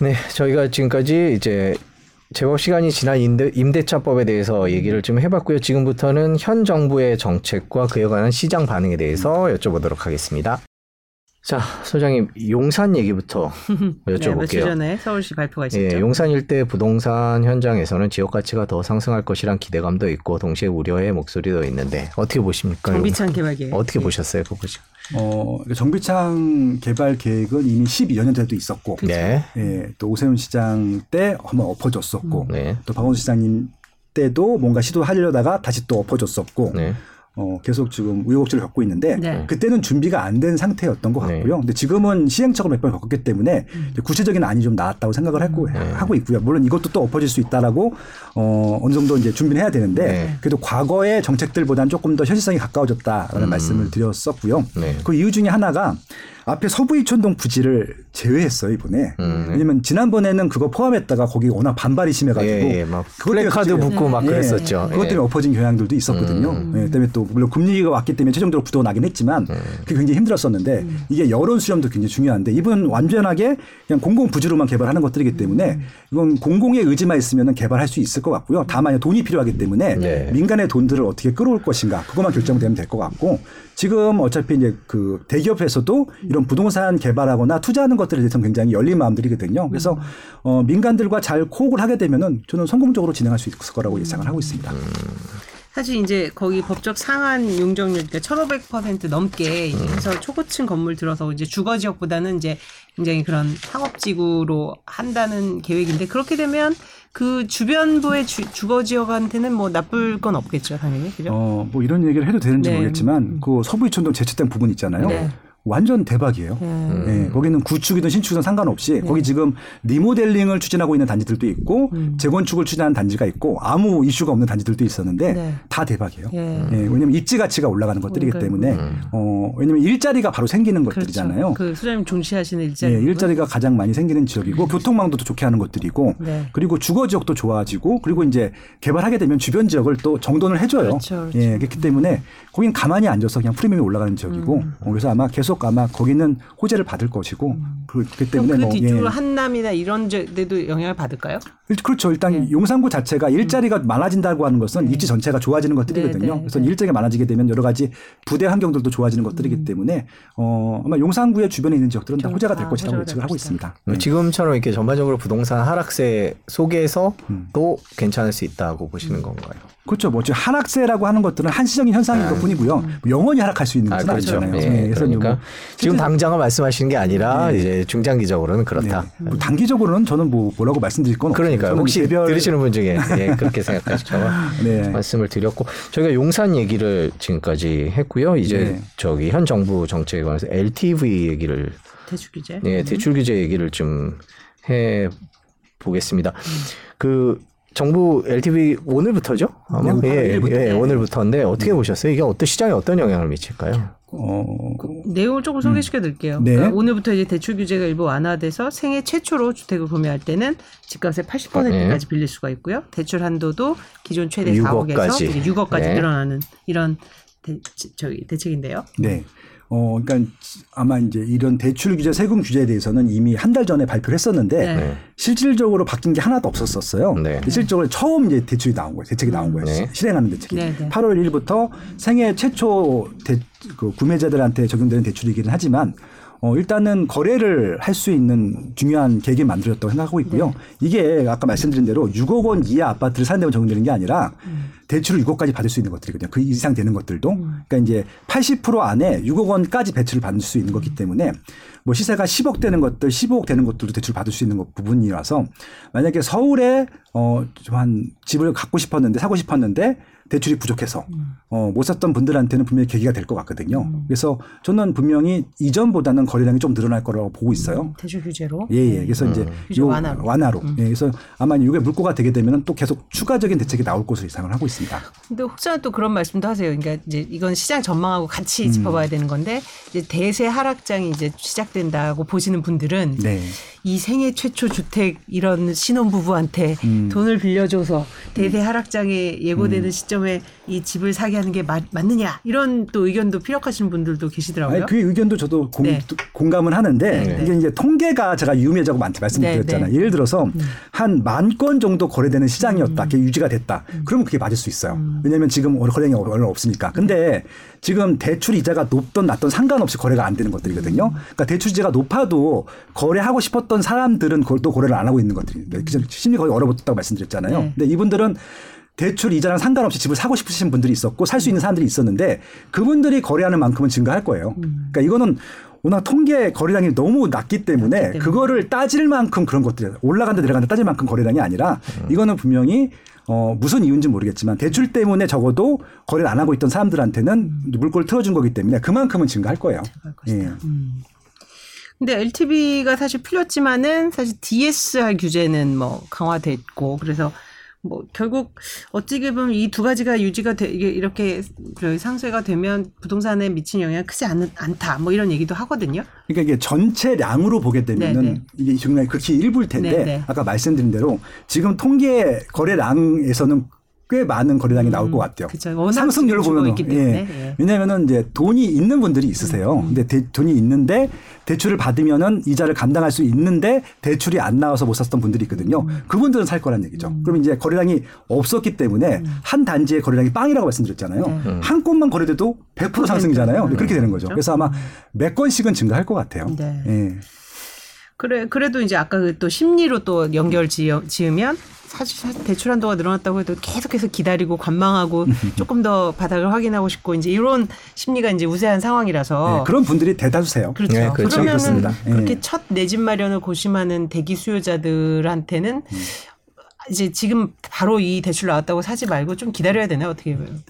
네, 저희가 지금까지 이제 제법 시간이 지난 임대, 임대차법에 대해서 얘기를 좀 해봤고요. 지금부터는 현 정부의 정책과 그에 관한 시장 반응에 대해서 여쭤보도록 하겠습니다. 자, 소장님 용산 얘기부터 네, 며칠 여쭤볼게요. 전에 서울시 발표가 있었죠. 예, 용산 일대 부동산 현장에서는 지역 가치가 더 상승할 것이란 기대감도 있고 동시에 우려의 목소리도 있는데 어떻게 보십니까? 정비창 개발 계획. 어떻게 보셨어요? 그거. 어, 정비창 개발 계획은 이미 12여 년 전에도 있었고 네. 예, 또 오세훈 시장 때 한번 엎어졌었고 네. 또 박원순 시장님 때도 뭔가 시도하려다가 다시 또 엎어졌었고 네. 어, 계속 지금 우여곡절을 겪고 있는데 네. 그때는 준비가 안 된 상태였던 것 네. 같고요. 근데 지금은 시행착오를 몇번 겪었기 때문에 이제 구체적인 안이 좀 나왔다고 생각을 하고, 네. 하고 있고요. 물론 이것도 또 엎어질 수 있다라고 어, 어느 정도 이제 준비를 해야 되는데 네. 그래도 과거의 정책들보다는 조금 더 현실성이 가까워졌다라는 음. 말씀을 드렸었고요. 네. 그 이유 중에 하나가 앞에 서부 이촌동 부지를 제외했어요 이번에. 음, 네. 왜냐면 지난번에는 그거 포함했다가 거기 워낙 반발이 심해가지고 예, 예, 막 플래카드 붙고 막 예, 그랬었죠. 그것 때문에 예. 엎어진 경향들도 있었거든요. 음. 예, 때문에 또 물론 금융위기가 왔기 때문에 최종적으로 부도가 나긴 했지만 그게 굉장히 힘들었었는데 이게 여론 수렴도 굉장히 중요한데 이번 완전하게 그냥 공공 부지로만 개발하는 것들이기 때문에 이건 공공의 의지만 있으면 개발할 수 있을 것 같고요. 다만 돈이 필요하기 때문에 네. 민간의 돈들을 어떻게 끌어올 것인가 그것만 결정되면 될 것 같고 지금 어차피 이제 그 대기업에서도 이런 부동산 개발하거나 투자하는 것들에 대해서 굉장히 열린 마음들이거든요. 그래서 어, 민간들과 잘 코업을 하게 되면은 저는 성공적으로 진행할 수 있을 거라고 예상을 하고 있습니다. 사실 이제 거기 법적 상한 용적률 그러니까 1,500% 넘게 이제 해서 초고층 건물 들어서 이제 주거 지역보다는 이제 굉장히 그런 상업 지구로 한다는 계획인데 그렇게 되면 그 주변부의 주, 주거 지역한테는 뭐 나쁠 건 없겠죠, 당연히. 그죠? 어, 뭐 이런 얘기를 해도 되는지 네. 모르겠지만 그 서부 이촌동 제치된 부분 있잖아요. 네. 완전 대박이에요. 네. 예, 거기는 구축이든 신축이든 상관없이 거기 지금 리모델링을 추진하고 있는 단지들도 있고 재건축을 추진하는 단지가 있고 아무 이슈가 없는 단지들도 있었는데 음. 네. 다 대박이에요. 예. 예, 왜냐면 입지 가치가 올라가는 것들이기 그러니까요. 때문에 어, 왜냐면 일자리가 바로 생기는 것들이잖아요. 그렇죠. 그 소장님 중시하시는 일자리. 예, 일자리가 가장 많이 생기는 지역이고 교통망도 더 좋게 하는 것들이고 네. 그리고 주거 지역도 좋아지고 그리고 이제 개발하게 되면 주변 지역을 또 정돈을 해줘요. 그렇죠, 그렇죠. 예, 그렇기 때문에 거긴 가만히 앉아서 그냥 프리미엄이 올라가는 지역이고 음. 어, 그래서 아마 계속 아마 거기는 호재를 받을 것이고 그, 그렇기 때문에 그 뭐 뒤쪽으로 예. 한남이나 이런 데도 영향을 받을까요? 일- 그렇죠. 일단 네. 용산구 자체가 일자리가 많아진다고 하는 것은 입지 전체가 좋아지는 것들이거든요. 네, 네, 그래서 네. 일자리가 많아지게 되면 여러 가지 부대 환경들도 좋아지는 것들이기 음. 때문에 어, 아마 용산구의 주변에 있는 지역들은 다좀 호재가 다될 것이라고 호재가 예측을 될 하고. 있습니다. 뭐 지금처럼 이렇게 전반적으로 부동산 하락세 속에서 음. 또 괜찮을 수 있다고 보시는 건가요? 그렇죠. 뭐 지금 하락세라고 하는 것들은 한시적인 현상인 것뿐이고요. 뭐 영원히 하락할 수 있는 아, 것은 그렇죠. 아니잖아요. 예, 네, 그래서 그러니까 뭐 지금 당장은 말씀하시는 게 아니라 네. 이제 중장기적으로는 그렇다. 네. 뭐 단기적으로는 저는 뭐 뭐라고 말씀드릴 건 없어요. 그러니까요. 혹시 개별- 들으시는 분 중에 예, 그렇게 생각하실까 봐 네. 말씀을 드렸고 저희가 용산 얘기를 지금까지 했고요. 이제 네. 저기 현 정부 정책에 관해서 LTV 얘기를 대출 규제. 예, 대출 규제 얘기를 좀 해 보겠습니다. 그 정부 LTV 오늘부터죠? 아마 네, 예, 8일부터. 예, 오늘부터인데 어떻게 보셨어요? 이게 어떤 시장에 어떤 영향을 미칠까요? 어, 내용을 조금 소개시켜 드릴게요. 네. 그러니까 오늘부터 이제 대출 규제가 일부 완화돼서 생애 최초로 주택을 구매할 때는 집값의 80%까지 네. 빌릴 수가 있고요. 대출 한도도 기존 최대 6억까지. 4억에서 이제 6억까지 네. 늘어나는 이런 대, 저기 대책인데요. 네. 어, 그러니까 아마 이제 이런 대출 규제, 세금 규제에 대해서는 이미 한 달 전에 발표를 했었는데 네. 네. 실질적으로 바뀐 게 하나도 없었었어요. 네. 실질적으로 처음 이제 대출이 나온 거예요. 대책이 나온 거예요. 네. 실행하는 대책이. 네, 네. 8월 1일부터 생애 최초 대, 그 구매자들한테 적용되는 대출이기는 하지만 어, 일단은 거래를 할 수 있는 중요한 계획이 만들어졌다고 생각하고 있고요. 네. 이게 아까 말씀드린 대로 6억 원 이하 아파트를 사는 데만 적용되는 게 아니라 음. 대출을 6억까지 받을 수 있는 것들이거든요. 그 이상 되는 것들도. 그러니까 이제 80% 안에 6억 원까지 대출을 받을 수 있는 거기 때문에 뭐 시세가 10억 되는 것들, 15억 되는 것들도 대출 받을 수 있는 것 부분이라서 만약에 서울에 어한 집을 갖고 싶었는데 사고 싶었는데 대출이 부족해서 어, 못 샀던 분들한테는 분명히 계기가 될 것 같거든요. 그래서 저는 분명히 이전보다는 거래량이 좀 늘어날 거라고 보고 있어요. 대출 규제로. 예, 예. 그래서 이제 규제 요 완화로. 예, 그래서 아마 이게 물꼬가 되게 되면 또 계속 추가적인 대책이 나올 것으로 예상을 하고 있습니다. 근데 혹시나 또 그런 말씀도 하세요. 그러니까 이제 이건 시장 전망하고 같이 음. 짚어봐야 되는 건데 이제 대세 하락장이 이제 시작된다고 보시는 분들은 네. 이 생애 최초 주택 이런 신혼 부부한테 음. 돈을 빌려줘서 대세 하락장에 예고되는 시점에 이 집을 사게 하는 게 맞, 맞느냐 이런 또 의견도 피력하시는 분들도 계시더라고요. 아니, 그 의견도 저도 공, 네. 공감은 하는데 네. 이게 이제 통계가 제가 유의미하다고 많이 말씀드렸잖아요. 네, 네. 예를 들어서 한 만 건 정도 거래되는 시장이었다. 그게 유지가 됐다. 그러면 그게 맞을 수 있어요. 왜냐하면 지금 거래량이 얼마 없으니까. 근데 지금 대출 이자가 높던 낮던 상관없이 거래가 안 되는 것들이거든요. 그러니까 대출 이자가 높아도 거래하고 싶었던 사람들은 그걸 또 거래를 안 하고 있는. 그죠? 심리 거의 얼어붙었다고 말씀드렸잖아요. 네. 근데 이분들은 대출 이자랑 상관없이 집을 사고 싶으신 분들이 있었고 살 수 있는 사람들이 있었는데 그분들이 거래하는 만큼은 증가할 거예요. 그러니까 이거는 워낙 통계 거래량이 너무 낮기 때문에 때문에. 그거를 따질 만큼 그런 것들이 올라간다 내려간다 따질 만큼 거래량이 아니라 이거는 분명히 어 무슨 이유인지 모르겠지만 대출 때문에 적어도 거래를 안 하고 있던 사람들한테는 물꼬를 틀어준 거기 때문에 그만큼은 증가할 거예요. 예. 근데 LTV가 사실 풀렸지만은 사실 DSR 규제는 뭐 강화됐고 그래서 뭐 결국 어찌게 보면 이 두 가지가 유지가 돼 이게 이렇게 저희 상쇄가 되면 부동산에 미친 영향이 크지 않, 않다 뭐 이런 얘기도 하거든요. 그러니까 이게 전체량으로 보게 되면은 네, 네. 이게 정말 극히 일부일 텐데 네, 네. 아까 말씀드린 대로 지금 통계 거래량에서는 꽤 많은 거래량이 나올 것 같아요. 음, 그쵸. 워낙 상승률을 보면 때문에. 예. 왜냐하면은 이제 돈이 있는 분들이 있으세요. 음, 근데 대- 돈이 있는데 대출을 받으면은 이자를 감당할 수 있는데 대출이 안 나와서 못 샀던 분들이 있거든요. 음. 그분들은 살 거란 얘기죠. 그럼 이제 거래량이 없었기 때문에 음. 한 단지의 거래량이 빵이라고 말씀드렸잖아요. 네. 한 건만 거래돼도 100% 상승이잖아요. 그렇게 되는 거죠. 그래서 아마 몇 건씩은 증가할 것 같아요. 네. 예. 그래 그래도 이제 아까 그 또 심리로 또 연결 지어, 지으면 사실 사실 대출 한도가 늘어났다고 해도 계속해서 기다리고 관망하고 조금 더 바닥을 확인하고 싶고 이제 이런 심리가 이제 우세한 상황이라서 네, 그런 분들이 대다수세요. 그렇죠. 네, 그렇죠. 그러면은 그렇습니다. 예. 그렇게 첫 내 집 마련을 고심하는 대기 수요자들한테는 음. 이제 지금 바로 이 대출 나왔다고 사지 말고 좀 기다려야 되나 어떻게 보면.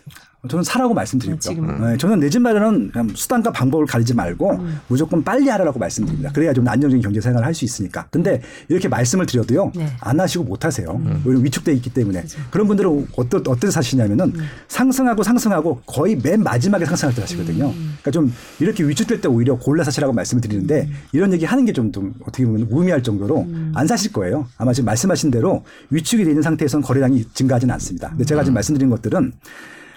저는 사라고 말씀드리죠. 지금은. 네, 저는 내 집 마련은 그냥 수단과 방법을 가리지 말고 음. 무조건 빨리 하라고 말씀드립니다. 그래야 좀 안정적인 경제 생활을 할 수 있으니까. 근데 이렇게 말씀을 드려도요, 네. 안 하시고 못 하세요. 오히려 위축돼 있기 때문에. 그런 분들은 어떤 어떤 사시냐면은 음. 상승하고 상승하고 거의 맨 마지막에 상승할 때 하시거든요. 음. 그러니까 좀 이렇게 위축될 때 오히려 골라 사시라고 말씀을 드리는데 음. 이런 얘기 하는 게좀 어떻게 보면 우미할 정도로 안 사실 거예요. 아마 지금 말씀하신 대로 위축이 돼 있는 상태에서는 거래량이 증가하지는 않습니다. 근데 제가 지금 말씀드린 것들은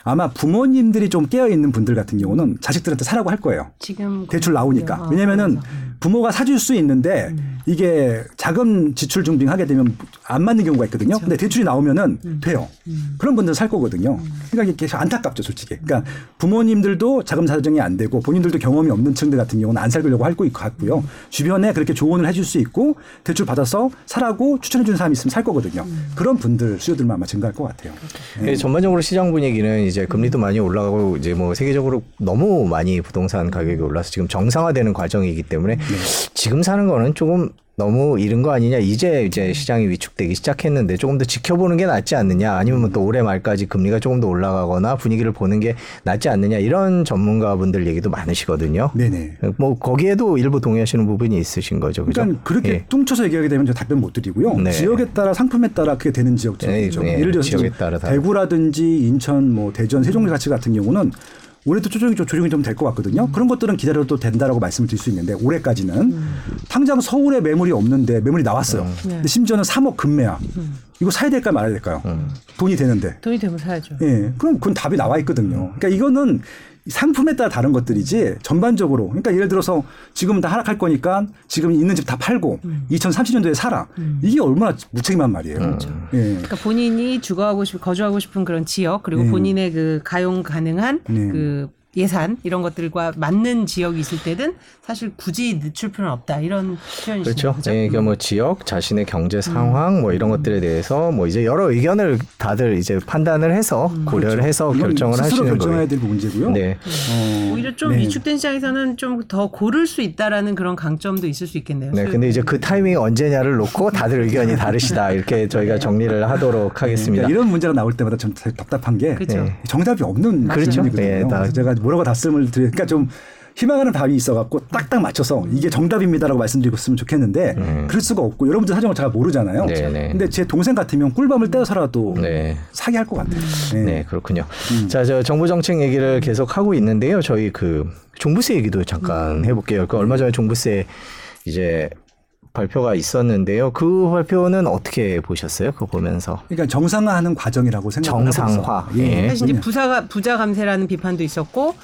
아마 부모님들이 좀 깨어 있는 분들 같은 경우는 자식들한테 사라고 할 거예요. 지금 대출 나오니까. 아, 왜냐면은 그래서. 음. 부모가 사줄 수 있는데 이게 자금 지출 중빙하게 되면 안 맞는 경우가 있거든요. 근데 대출이 나오면은 음. 돼요. 그런 분들은 살 거거든요. 그러니까 이게 안타깝죠, 솔직히. 그러니까 부모님들도 자금 사정이 안 되고 본인들도 경험이 없는 층들 같은 경우는 안 살려고 할것 같고요. 음. 주변에 그렇게 조언을 해줄 수 있고 대출 받아서 사라고 추천해 주는 사람이 있으면 살 거거든요. 음. 그런 분들 수요들만 아마 증가할 것 같아요. 예, 전반적으로 시장 분위기는 이제 금리도 많이 올라가고 이제 뭐 세계적으로 너무 많이 부동산 가격이 올라서 지금 정상화되는 과정이기 때문에 지금 사는 거는 조금 너무 이른 거 아니냐 이제 이제 시장이 위축되기 시작했는데 조금 더 지켜보는 게 낫지 않느냐 아니면 뭐또 올해 말까지 금리가 조금 더 올라가거나 분위기를 보는 게 낫지 않느냐 이런 전문가분들 얘기도 많으시거든요. 네네. 뭐 거기에도 일부 동의하시는 부분이 있으신 거죠, 그죠? 그러니까 그렇게 예. 뚱쳐서 얘기하게 되면 제가 답변 못 드리고요. 네. 지역에 따라 상품에 따라 그게 되는 지역들이 네, 있죠. 네. 예를 들어서 지역에 따라 대구라든지 인천, 뭐 대전, 세종같이 같은 경우는 올해도 조정이 좀 조정이 좀 될 것 같거든요. 그런 것들은 기다려도 된다라고 말씀을 드릴 수 있는데 올해까지는 당장 서울에 매물이 없는데 매물이 나왔어요. 근데 심지어는 3억 급매야. 이거 사야 될까 말아야 될까요? 돈이 되는데. 돈이 되면 사야죠. 예. 그럼 그건 답이 나와 있거든요. 그러니까 이거는 상품에 따라 다른 것들이지 전반적으로 그러니까 예를 들어서 지금은 다 하락할 거니까 지금 있는 집 다 팔고 2030년도에 사라. 이게 얼마나 무책임한 말이에요. 예. 그러니까 본인이 주거하고 싶, 거주하고 싶은 그런 지역 그리고 네. 본인의 그 가용 가능한 네. 그 예산 이런 것들과 맞는 지역이 있을 때는 사실 굳이 늦출 필요는 없다 이런 표현이시죠. 그렇죠. 예, 그러니까 뭐 지역 자신의 경제 상황 뭐 이런 것들에 대해서 뭐 이제 여러 의견을 다들 이제 판단을 해서 고려를 해서 그렇죠. 이건 결정을 스스로 하시는 결정해야 거예요. 될 문제고요. 네. 어, 오히려 좀 네. 위축된 시장에서는 좀 더 고를 수 있다라는 그런 강점도 있을 수 있겠네요. 네, 근데 이제 그 타이밍이 언제냐를 놓고 다들 의견이 다르시다 이렇게 저희가 정리를 하도록 하겠습니다. 그러니까 이런 문제가 나올 때마다 좀 답답한 게 그렇죠. 네. 정답이 없는 그렇죠. 그래서 제가 뭐라고 답씀을 드리 그러니까 좀 희망하는 답이 있어갖고 딱딱 맞춰서 이게 정답입니다라고 말씀드리고 있으면 좋겠는데 그럴 수가 없고 여러분들 사정을 잘 모르잖아요. 음. 네, 네. 근데 제 동생 같으면 꿀밤을 떼어서라도 네. 사기 할 것 같아요. 네. 네, 그렇군요. 자, 저 정부 정책 얘기를 계속 하고 있는데요. 저희 그 종부세 얘기도 잠깐 해볼게요. 그 얼마 전에 종부세 이제 발표가 있었는데요. 그 발표는 어떻게 보셨어요? 그거 보면서 그러니까 정상화하는 과정이라고 생각을 정상화. 있어요. 예. 사실 이제 부사가 부자 감세라는 비판도 있었고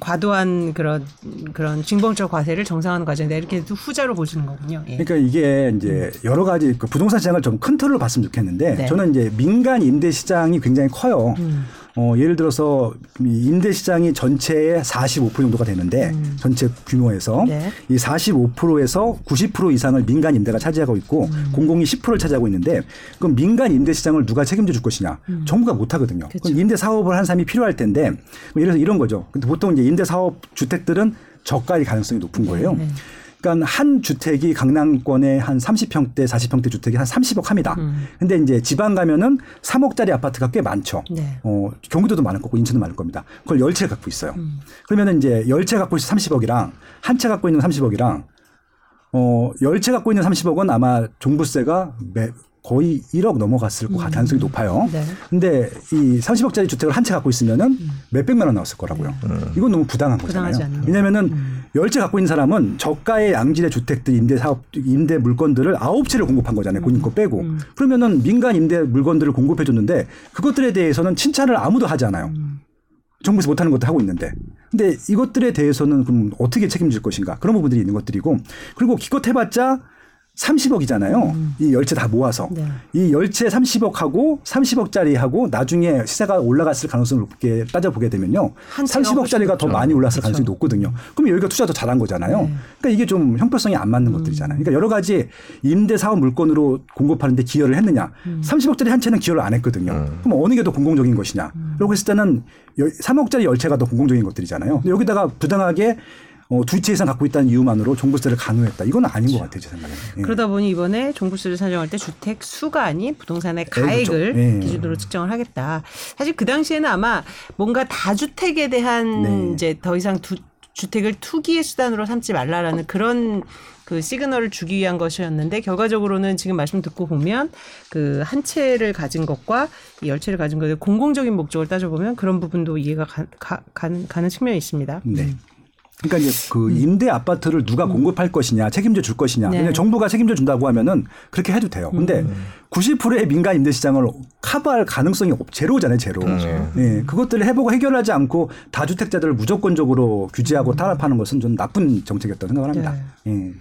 과도한 그런 그런 징벌적 과세를 정상화하는 과정이다 이렇게 후자로 보시는 거군요. 예. 그러니까 이게 이제 여러 가지 그 부동산 시장을 좀 큰 틀로 봤으면 좋겠는데 네. 저는 이제 민간 임대 시장이 굉장히 커요. 음. 어, 예를 들어서 이 임대 시장이 전체의 45% 정도가 되는데 전체 규모에서 음. 네. 이 45%에서 90% 이상을 민간 임대가 차지하고 있고 음. 공공이 10%를 차지하고 있는데 그럼 민간 임대 시장을 누가 책임져 줄 것이냐? 정부가 못 하거든요. 음. 그쵸. 그럼 임대 사업을 한 사람이 필요할 텐데 뭐 예를 들어서 이런 거죠. 근데 보통 이제 임대 사업 주택들은 저가일 가능성이 높은 거예요. 네. 그러니까 한 주택이 강남권에 한 30평대, 40평대 주택이 한 30억 합니다. 근데 이제 지방 가면은 3억짜리 아파트가 꽤 많죠. 네. 어, 경기도도 많을 거고 인천도 많을 겁니다. 그걸 열채 갖고 있어요. 그러면은 이제 열채 갖고 있어 30억이랑 한 채 갖고 있는 30억이랑 어, 열채 갖고 있는 30억은 아마 종부세가 매, 거의 1억 넘어갔을 것 같은 가능성이 높아요. 네. 근데 이 30억짜리 주택을 한 채 갖고 있으면은 몇백만 원 나왔을 거라고요. 이건 너무 부당한 거잖아요. 왜냐면은 열채 갖고 있는 사람은 저가의 양질의 주택들 임대 사업 임대 물건들을 아홉 채를 공급한 거잖아요. 본인 거 빼고. 그러면은 민간 임대 물건들을 공급해 줬는데 그것들에 대해서는 칭찬을 아무도 하지 않아요. 정부에서 못하는 것도 하고 있는데. 근데 이것들에 대해서는 그럼 어떻게 책임질 것인가 그런 부분들이 있는 것들이고 그리고 기껏 해봤자 30억이잖아요. 이 열채 다 모아서. 네. 이 열채 30억하고 30억짜리하고 나중에 시세가 올라갔을 가능성을 높게 따져보게 되면요. 한 채가 30억짜리가 더 많이 올랐을 가능성이 높거든요. 그럼 여기가 투자 더 잘한 거잖아요. 네. 그러니까 이게 좀 형평성이 안 맞는 것들이잖아요. 그러니까 여러 가지 임대 사업 물건으로 공급하는데 기여를 했느냐. 30억짜리 한 채는 기여를 안 했거든요. 그럼 어느 게 더 공공적인 것이냐. 그러고 했을 때는 3억짜리 열채가 더 공공적인 것들이잖아요. 근데 여기다가 부당하게 어, 두채 이상 갖고 있다는 이유만으로 종부세를 강요했다. 이건 아닌 것 같아요, 제 생각에는. 예. 그러다 보니 이번에 종부세를 산정할 때 주택 수가 아닌 부동산의 그렇죠. 가액을 예. 기준으로 측정을 하겠다. 사실 그 당시에는 아마 뭔가 다주택에 대한 네. 이제 더 이상 두, 주택을 투기의 수단으로 삼지 말라라는 그런 그 시그널을 주기 위한 것이었는데 결과적으로는 지금 말씀 듣고 보면 그 한 채를 가진 것과 이열 채를 가진 것의 공공적인 목적을 따져보면 그런 부분도 이해가 가, 가, 가는, 가는 측면이 있습니다. 네. 그러니까 이제 그 임대 아파트를 누가 공급할 것이냐, 책임져 줄 것이냐. 음. 네. 그냥 정부가 책임져 준다고 하면은 그렇게 해도 돼요. 근데 음. 90%의 민간 임대 시장을 커버할 가능성이 없, 제로잖아요, 제로. 음. 예. 그것들을 해보고 해결하지 않고 다주택자들을 무조건적으로 규제하고 탄압하는 것은 좀 나쁜 정책이었다고 생각을 합니다. 예.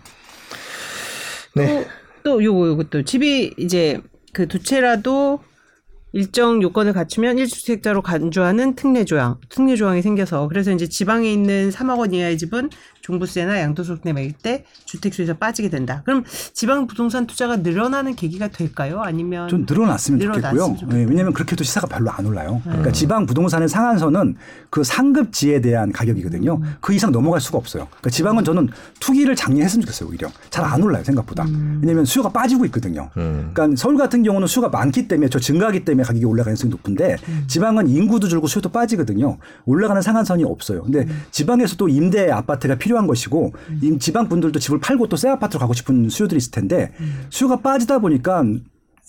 네. 또 요거 요거 또 집이 이제 그 두 채라도 일정 요건을 갖추면 1주택자로 간주하는 특례 조항, 특례 조항이 생겨서 그래서 이제 지방에 있는 3억 원 이하의 집은 종부세나 양도소득세 매길 때 주택수에서 빠지게 된다. 그럼 지방 부동산 투자가 늘어나는 계기가 될까요? 아니면 좀 늘어났으면 늘어났으면 좋겠고요. 예, 왜냐하면 그렇게 해도 시세가 별로 안 올라요. 그러니까 지방 부동산의 상한선은 그 상급지에 대한 가격이거든요. 그 이상 넘어갈 수가 없어요. 그러니까 지방은 저는 투기를 장려했으면 좋겠어요. 오히려 잘 안 올라요 생각보다. 왜냐하면 수요가 빠지고 있거든요. 그러니까 서울 같은 경우는 수요가 많기 때문에 저 증가하기 때문에 가격이 올라갈 가능성이 높은데 지방은 인구도 줄고 수요도 빠지거든요. 올라가는 상한선이 없어요. 근데 지방에서도 임대 아파트가 필요 한 것이고 이 지방 분들도 집을 팔고 또 새 아파트로 가고 싶은 수요들이 있을 텐데 수요가 빠지다 보니까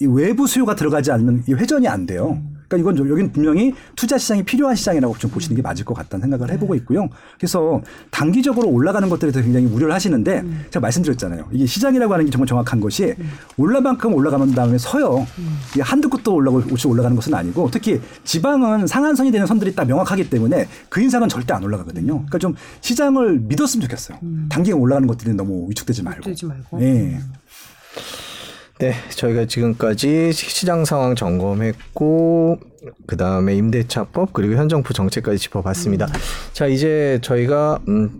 이 외부 수요가 들어가지 않으면 이 회전이 안 돼요. 그러니까 이건 좀 여기는 분명히 투자 시장이 필요한 시장이라고 좀 보시는 게 맞을 것 같다는 생각을 해보고 있고요. 그래서 단기적으로 올라가는 것들에 대해서 굉장히 우려를 하시는데 제가 말씀드렸잖아요. 이게 시장이라고 하는 게 정말 정확한 것이 올라만큼 올라가는 다음에 서요. 이게 한두 끝도 올라고 올씩 올라가는 것은 아니고 특히 지방은 상한선이 되는 선들이 딱 명확하기 때문에 그 인상은 절대 안 올라가거든요. 그러니까 좀 시장을 믿었으면 좋겠어요. 단기간 올라가는 것들이 너무 위축되지 말고. 되지 말고. 예. 네, 저희가 지금까지 시장 상황 점검했고 그 다음에 임대차법 그리고 현 정부 정책까지 짚어봤습니다. 자, 이제 저희가 음,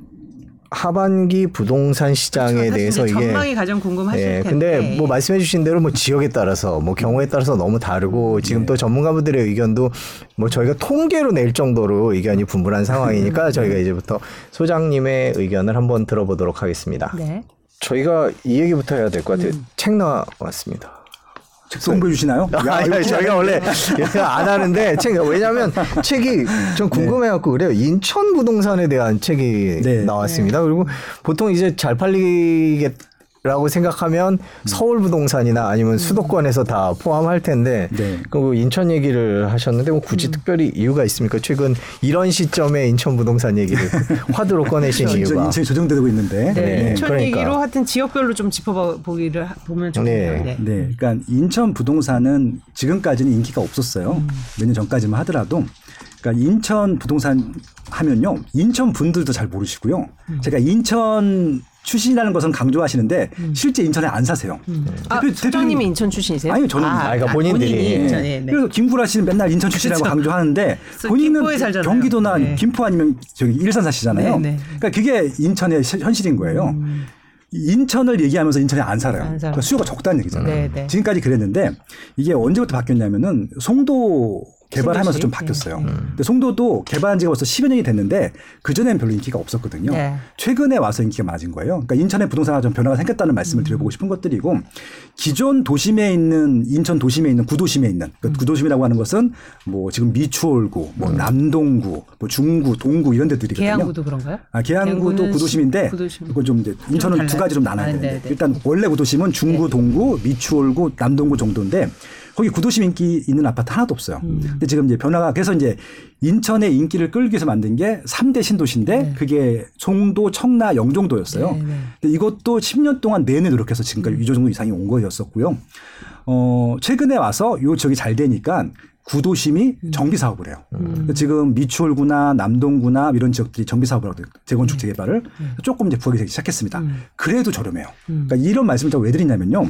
하반기 부동산 시장에 사실 대해서 이게 전망이 가장 궁금하실 예, 텐데. 근데 뭐 말씀해 주신 대로 뭐 지역에 따라서 뭐 경우에 따라서 너무 다르고 지금 네. 또 전문가분들의 의견도 뭐 저희가 통계로 낼 정도로 의견이 분분한 상황이니까 저희가 이제부터 소장님의 의견을 한번 들어보도록 하겠습니다. 네. 저희가 이 얘기부터 해야 될 것 같아요. 책 나왔습니다. 홍보해 주시나요? 아, 야, 저희가 원래 안 하는데 책 왜냐하면 책이 좀 궁금해갖고 그래요. 인천 부동산에 대한 책이 네. 나왔습니다. 그리고 보통 이제 잘 팔리겠. 라고 생각하면 서울 부동산이나 아니면 수도권에서 다 포함할 텐데 네. 그 인천 얘기를 하셨는데 뭐 굳이 특별히 이유가 있습니까? 최근 이런 시점에 인천 부동산 얘기를 화두로 꺼내신 이유가 인천이 조정되고 있는데. 네. 네, 인천 그러니까. 얘기로 하여튼 지역별로 좀 짚어보기를 하- 보면 좋겠네요. 네. 네. 네, 그러니까 인천 부동산은 지금까지는 인기가 없었어요. 몇년 전까지만 하더라도, 그러니까 인천 부동산 하면요, 인천 분들도 잘 모르시고요. 제가 인천 출신이라는 것은 강조하시는데 실제 인천에 안 사세요. 아, 대표- 소장님이 대표님- 인천 출신이세요? 아니요, 저는 아, 그러니까 본인들이. 본인이 예. 인천, 네, 네. 그래서 김구라 씨는 맨날 인천 출신이라고 그렇죠. 강조하는데 본인은. 경기도나 네. 김포 아니면 저기 일산 사시잖아요. 네, 네. 그러니까 그게 인천의 시- 현실인 거예요. 인천을 얘기하면서 인천에 안 살아요. 안 살아요. 그러니까 수요가 적다는 얘기잖아요. 네, 네. 지금까지 그랬는데 이게 언제부터 바뀌었냐면은 송도 개발하면서 신도시? 좀 바뀌었어요. 근데 송도도 개발한 지가 벌써 10여 년이 됐는데 그전에는 별로 인기가 없었거든요. 네. 최근에 와서 인기가 많아진 거예요. 그러니까 인천의 부동산화 좀 변화가 생겼다는 말씀을 드려보고 싶은 것들이고 기존 도심에 있는 인천 도심에 있는 구도심에 있는 그 구도심이라고 하는 것은 뭐 지금 미추홀구, 뭐 남동구, 뭐 중구, 동구 이런 데들이거든요. 계양구도 그런가요? 아, 계양구도 구도심인데 구도심. 이건 좀 이제 인천은 달라요? 두 가지로 나눠야 아, 되는데 네, 네. 일단 원래 구도심은 중구, 동구, 미추홀구, 남동구 정도인데 거기 구도심 인기 있는 아파트 하나도 없어요. 음. 근데 지금 이제 변화가 그래서 이제 인천의 인기를 끌기 위해서 만든 게 3대 신도시인데 그게 송도, 청라, 영종도였어요. 네, 네. 근데 이것도 10년 동안 내내 노력해서 지금까지 이 정도 이상이 온 거였었고요. 어, 최근에 와서 요 지역이 잘 되니까 구도심이 정비 사업을 해요. 그래서 지금 미추홀구나 남동구나 이런 지역들이 정비 사업을 하거든요. 재건축 재개발을 조금 이제 부각이 되기 시작했습니다. 그래도 저렴해요. 그러니까 이런 말씀을 제가 왜 드리냐면요.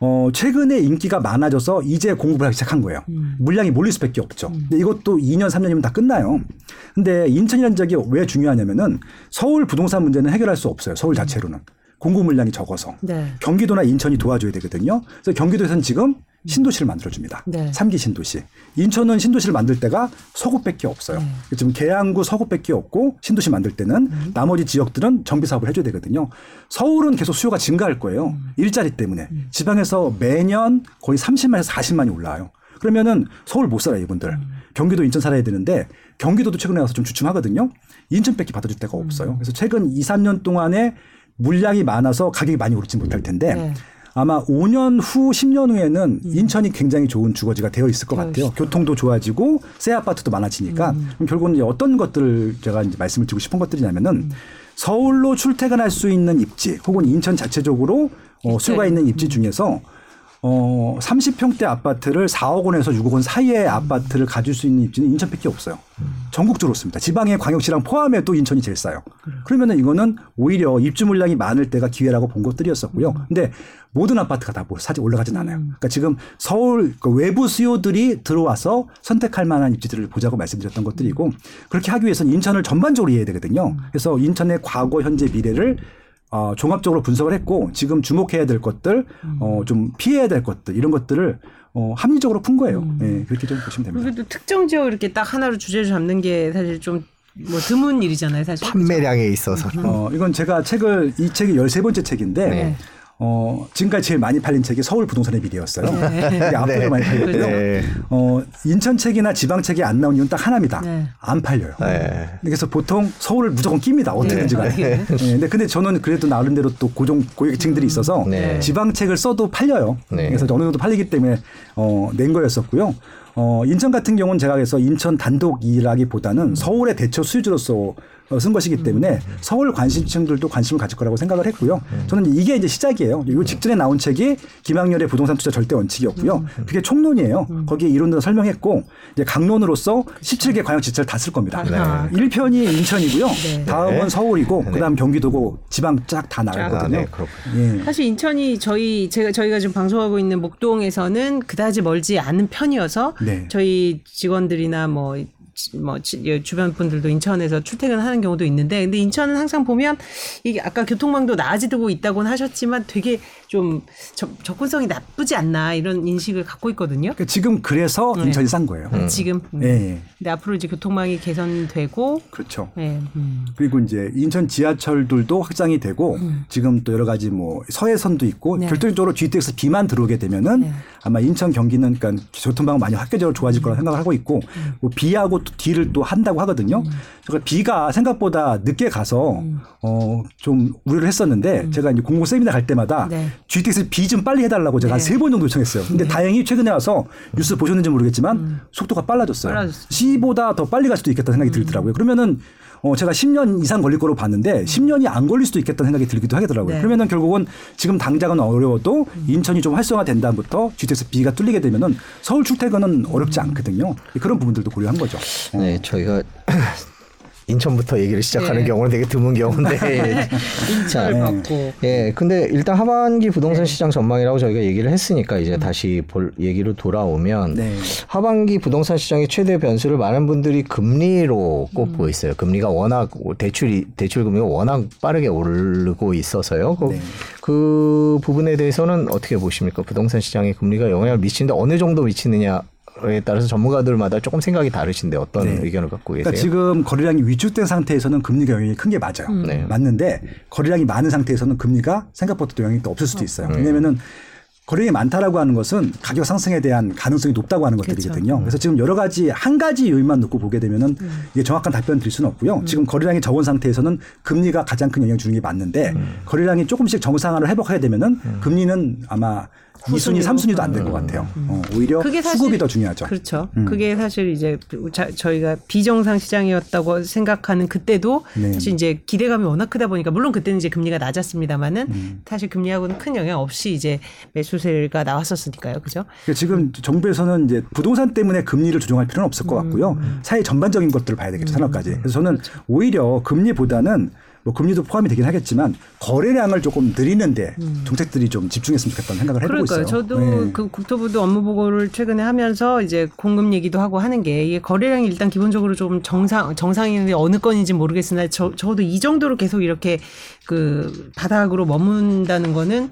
어, 최근에 인기가 많아져서 이제 공급을 하기 시작한 거예요. 물량이 몰릴 수밖에 없죠. 근데 이것도 2년 3년이면 다 끝나요. 근데 인천이라는 지역이 왜 중요하냐면은 서울 부동산 문제는 해결할 수 없어요. 서울 자체로는. 공급 물량이 적어서. 네. 경기도나 인천이 도와줘야 되거든요. 그래서 경기도에서는 지금 신도시를 만들어줍니다. 네. 삼기 신도시. 인천은 신도시를 만들 때가 서구밖에 없어요. 지금 계양구 서구밖에 없고 신도시 만들 때는 나머지 지역들은 정비 사업을 해줘야 되거든요. 서울은 계속 수요가 증가할 거예요. 일자리 때문에. 지방에서 매년 거의 30만에서 40만이 올라와요. 그러면은 서울 못 살아요, 이분들. 경기도 인천 살아야 되는데 경기도도 최근에 와서 좀 주춤하거든요. 인천밖에 받아줄 데가 없어요. 그래서 최근 2, 3년 동안에 물량이 많아서 가격이 많이 오르지 못할 텐데 네. 아마 5년 후, 10년 후에는 인천이 굉장히 좋은 주거지가 되어 있을 것 같아요. 교통도 좋아지고 새 아파트도 많아지니까. 그럼 결국은 이제 어떤 것들을 제가 이제 말씀을 드리고 싶은 것들이냐면은 서울로 출퇴근할 수 있는 입지 혹은 인천 자체적으로 어, 수요가 있는 입지 중에서 어, 30평대 아파트를 4억 원에서 6억 원 사이의 아파트를 가질 수 있는 입지는 인천밖에 없어요. 전국적으로 없습니다. 지방의 광역시랑 포함해 또 인천이 제일 싸요. 그러면은 이거는 오히려 입주 물량이 많을 때가 기회라고 본 것들이었었고요. 근데 모든 아파트가 다 뭐 사실 올라가진 않아요. 그러니까 지금 서울 그 외부 수요들이 들어와서 선택할 만한 입지들을 보자고 말씀드렸던 것들이고 그렇게 하기 위해서는 인천을 전반적으로 이해해야 되거든요. 그래서 인천의 과거, 현재, 미래를 어, 종합적으로 분석을 했고 지금 주목해야 될 것들, 어, 좀 피해야 될 것들 이런 것들을 어, 합리적으로 푼 거예요. 예, 그렇게 좀 보시면 됩니다. 또 특정 지역 이렇게 딱 하나로 주제를 잡는 게 사실 좀 뭐 드문 일이잖아요, 사실. 판매량에 있어서 어, 이건 제가 책을 이 책이 13번째 책인데 네. 어, 지금까지 제일 많이 팔린 책이 서울 부동산의 미래였어요. 이게 압도적으로 네. 많이 팔렸고요. 네. 어, 인천 책이나 지방 책이 안 나온 이유는 딱 하나입니다. 네. 안 팔려요. 네. 그래서 보통 서울을 무조건 낍니다. 어떻게든지 간에. 네. 네. 근데, 근데 저는 그래도 나름대로 또 고정 고객층들이 있어서 네. 지방 책을 써도 팔려요. 네. 그래서 어느 정도 팔리기 때문에 어, 낸 거였었고요. 어, 인천 같은 경우는 제가 그래서 인천 단독이라기보다는 서울의 대처 수주로서 어, 쓴 것이기 때문에 서울 관심층들도 관심을 가질 거라고 생각을 했고요. 저는 이게 이제 시작이에요. 이 직전에 나온 책이 김학렬의 부동산 투자 절대 원칙이었고요. 그게 총론이에요. 거기에 이론들을 설명했고 이제 강론으로서 17개 광역 지자체를 다 쓸 겁니다. 아하. 1편이 인천이고요. 네. 다음은 네. 서울이고 네. 그다음 경기도고 지방 쫙다 아, 나가거든요. 네, 그렇군요. 예. 사실 인천이 저희 제가 저희가 지금 방송하고 있는 목동에서는 그다지 멀지 않은 편이어서 네. 저희 직원들이나 뭐. 지- 뭐 지- 예, 주변 분들도 인천에서 출퇴근하는 경우도 있는데 근데 인천은 항상 보면 이게 아까 교통망도 나아지고 있다고는 하셨지만 되게 좀 접, 접근성이 나쁘지 않나 이런 인식을 갖고 있거든요. 그러니까 지금 그래서 네. 인천이 싼 거예요. 지금 음. 예, 예. 근데 앞으로 이제 교통망이 개선되고 그렇죠. 예, 음. 그리고 이제 인천 지하철들도 확장이 되고 지금 또 여러 가지 뭐 서해선도 있고 네. 결정적으로 GTX B만 들어오게 되면은 네. 아마 인천 경기는 그러니까 교통망은 많이 학계적으로 좋아질 거라 생각을 하고 있고 뭐 B하고 또 D를 또 한다고 하거든요. 그러니까 B가 생각보다 늦게 가서 어좀 우려를 했었는데 제가 이제 공공 세미나 갈 때마다 네. GTX B 좀 빨리 해달라고 제가 한 네. 세번 정도 요청했어요. 근데 다행히 최근에 와서 뉴스 보셨는지 모르겠지만 속도가 빨라졌어요. 빨라졌어요. C보다 더 빨리 갈 수도 있겠다 생각이 들더라고요. 그러면은 어 제가 10년 이상 걸릴 거로 봤는데 10년이 안 걸릴 수도 있겠다는 생각이 들기도 하더라고요. 네. 그러면은 결국은 지금 당장은 어려워도 인천이 좀 활성화된 다음부터 GTX B가 뚫리게 되면은 서울 출퇴근은 어렵지 않거든요. 그런 부분들도 고려한 거죠. 어. 네, 저희가 인천부터 얘기를 시작하는 네. 경우는 되게 드문 경우인데. 인천을 네. 받고 예, 근데 일단 하반기 부동산 시장 전망이라고 저희가 얘기를 했으니까 이제 다시 볼 얘기로 돌아오면 네. 하반기 부동산 시장의 최대 변수를 많은 분들이 금리로 꼽고 있어요. 금리가 워낙 대출이 대출 금리가 워낙 빠르게 오르고 있어서요. 그, 네. 그 부분에 대해서는 어떻게 보십니까? 부동산 시장에 금리가 영향을 미치는데 어느 정도 미치느냐 에 따라서 전문가들마다 조금 생각이 다르신데 어떤 네. 의견을 갖고 계세요? 그러니까 지금 거래량이 위축된 상태에서는 금리가 영향이 큰 게 맞아요. 네. 맞는데 거래량이 많은 상태에서는 금리가 생각보다 또 영향이 또 없을 수도 있어요. 왜냐면은 거래량이 많다라고 하는 것은 가격 상승에 대한 가능성이 높다고 하는 것들이거든요. 그래서 지금 여러 가지 한 가지 요인만 놓고 보게 되면은 이게 정확한 답변 드릴 수는 없고요. 지금 거래량이 적은 상태에서는 금리가 가장 큰 영향을 주는 게 맞는데 거래량이 조금씩 정상화를 회복하게 되면은 금리는 아마 2순위, 3순위도 안될것 같아요. 어, 오히려 그게 사실 수급이 더 중요하죠. 그렇죠. 그게 사실 이제 자- 저희가 비정상 시장이었다고 생각하는 그때도 네. 사실 이제 기대감이 워낙 크다 보니까 물론 그때는 이제 금리가 낮았습니다만은 음. 사실 금리하고는 큰 영향 없이 이제 매수세가 나왔었으니까요. 그죠? 그러니까 지금 정부에서는 이제 부동산 때문에 금리를 조정할 필요는 없을 것 같고요. 음. 사회 전반적인 것들을 봐야 되겠죠. 산업까지. 그래서 저는 오히려 금리보다는 뭐 금리도 포함이 되긴 하겠지만 거래량을 조금 늘리는데 정책들이 좀 집중했으면 좋겠다는 생각을 해보고 음. 그러니까요. 있어요. 저도 네. 그 국토부도 업무 보고를 최근에 하면서 이제 공급 얘기도 하고 하는 게 이게 거래량이 일단 기본적으로 좀 정상 정상인데 어느 건인지 모르겠으나 저 저도 이 정도로 계속 이렇게 그 바닥으로 머문다는 거는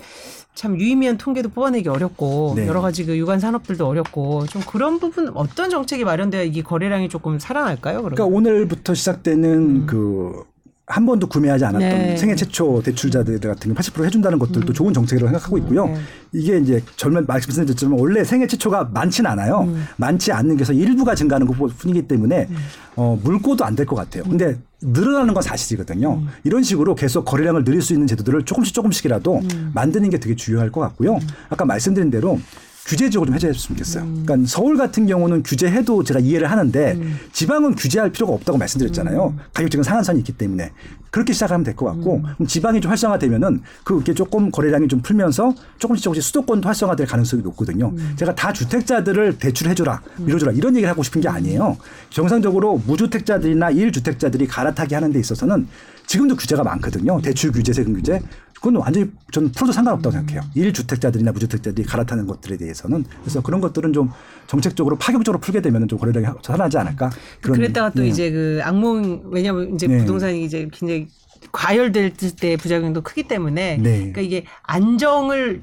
참 유의미한 통계도 뽑아내기 어렵고 네. 여러 가지 그 유관 산업들도 어렵고 좀 그런 부분 어떤 정책이 마련돼야 이게 거래량이 조금 살아날까요? 그러면? 그러니까 오늘부터 시작되는 그 한 번도 구매하지 않았던 음. 네. 음. 생애 최초 대출자들 같은 게80% 해준다는 것들도 좋은 정책이라고 생각하고 있고요. 네. 이게 이제 젊은 말씀드렸지만 원래 생애 최초가 많지는 않아요. 음. 많지 않는 게서 일부가 증가하는 것뿐이기 때문에 어, 물고도 안 될 것 같아요. 근데 늘어나는 건 사실이거든요. 음. 이런 식으로 계속 거래량을 늘릴 수 있는 제도들을 조금씩 조금씩이라도 음. 만드는 게 되게 중요할 것 같고요. 아까 말씀드린 대로 규제 지역을 좀 해제했으면 좋겠어요. 음. 그러니까 서울 같은 경우는 규제해도 제가 이해를 하는데 지방은 규제할 필요가 없다고 말씀드렸잖아요. 음. 가격적인 상한선이 있기 때문에 그렇게 시작하면 될 것 같고 음. 그럼 지방이 좀 활성화되면은 그게 조금 거래량이 좀 풀면서 조금씩 조금씩 수도권도 활성화될 가능성이 높거든요. 음. 제가 다 주택자들을 대출해줘라, 밀어줘라 이런 얘기를 하고 싶은 게 아니에요. 정상적으로 무주택자들이나 일주택자들이 갈아타게 하는 데 있어서는 지금도 규제가 많거든요. 대출 규제, 세금 규제. 그건 완전히 저는 풀어도 상관없다고 생각해요. 일주택자들이나 무주택자들이 갈아타는 것들에 대해서는 그래서 그런 것들은 좀 정책적으로 파격적으로 풀게 되면 좀 거래량이 살아나지 않을까. 그런 그랬다가 또 예. 이제 그 악몽 왜냐면 이제 네. 부동산이 이제 굉장히 과열될 때 부작용도 크기 때문에 네. 그러니까 이게 안정을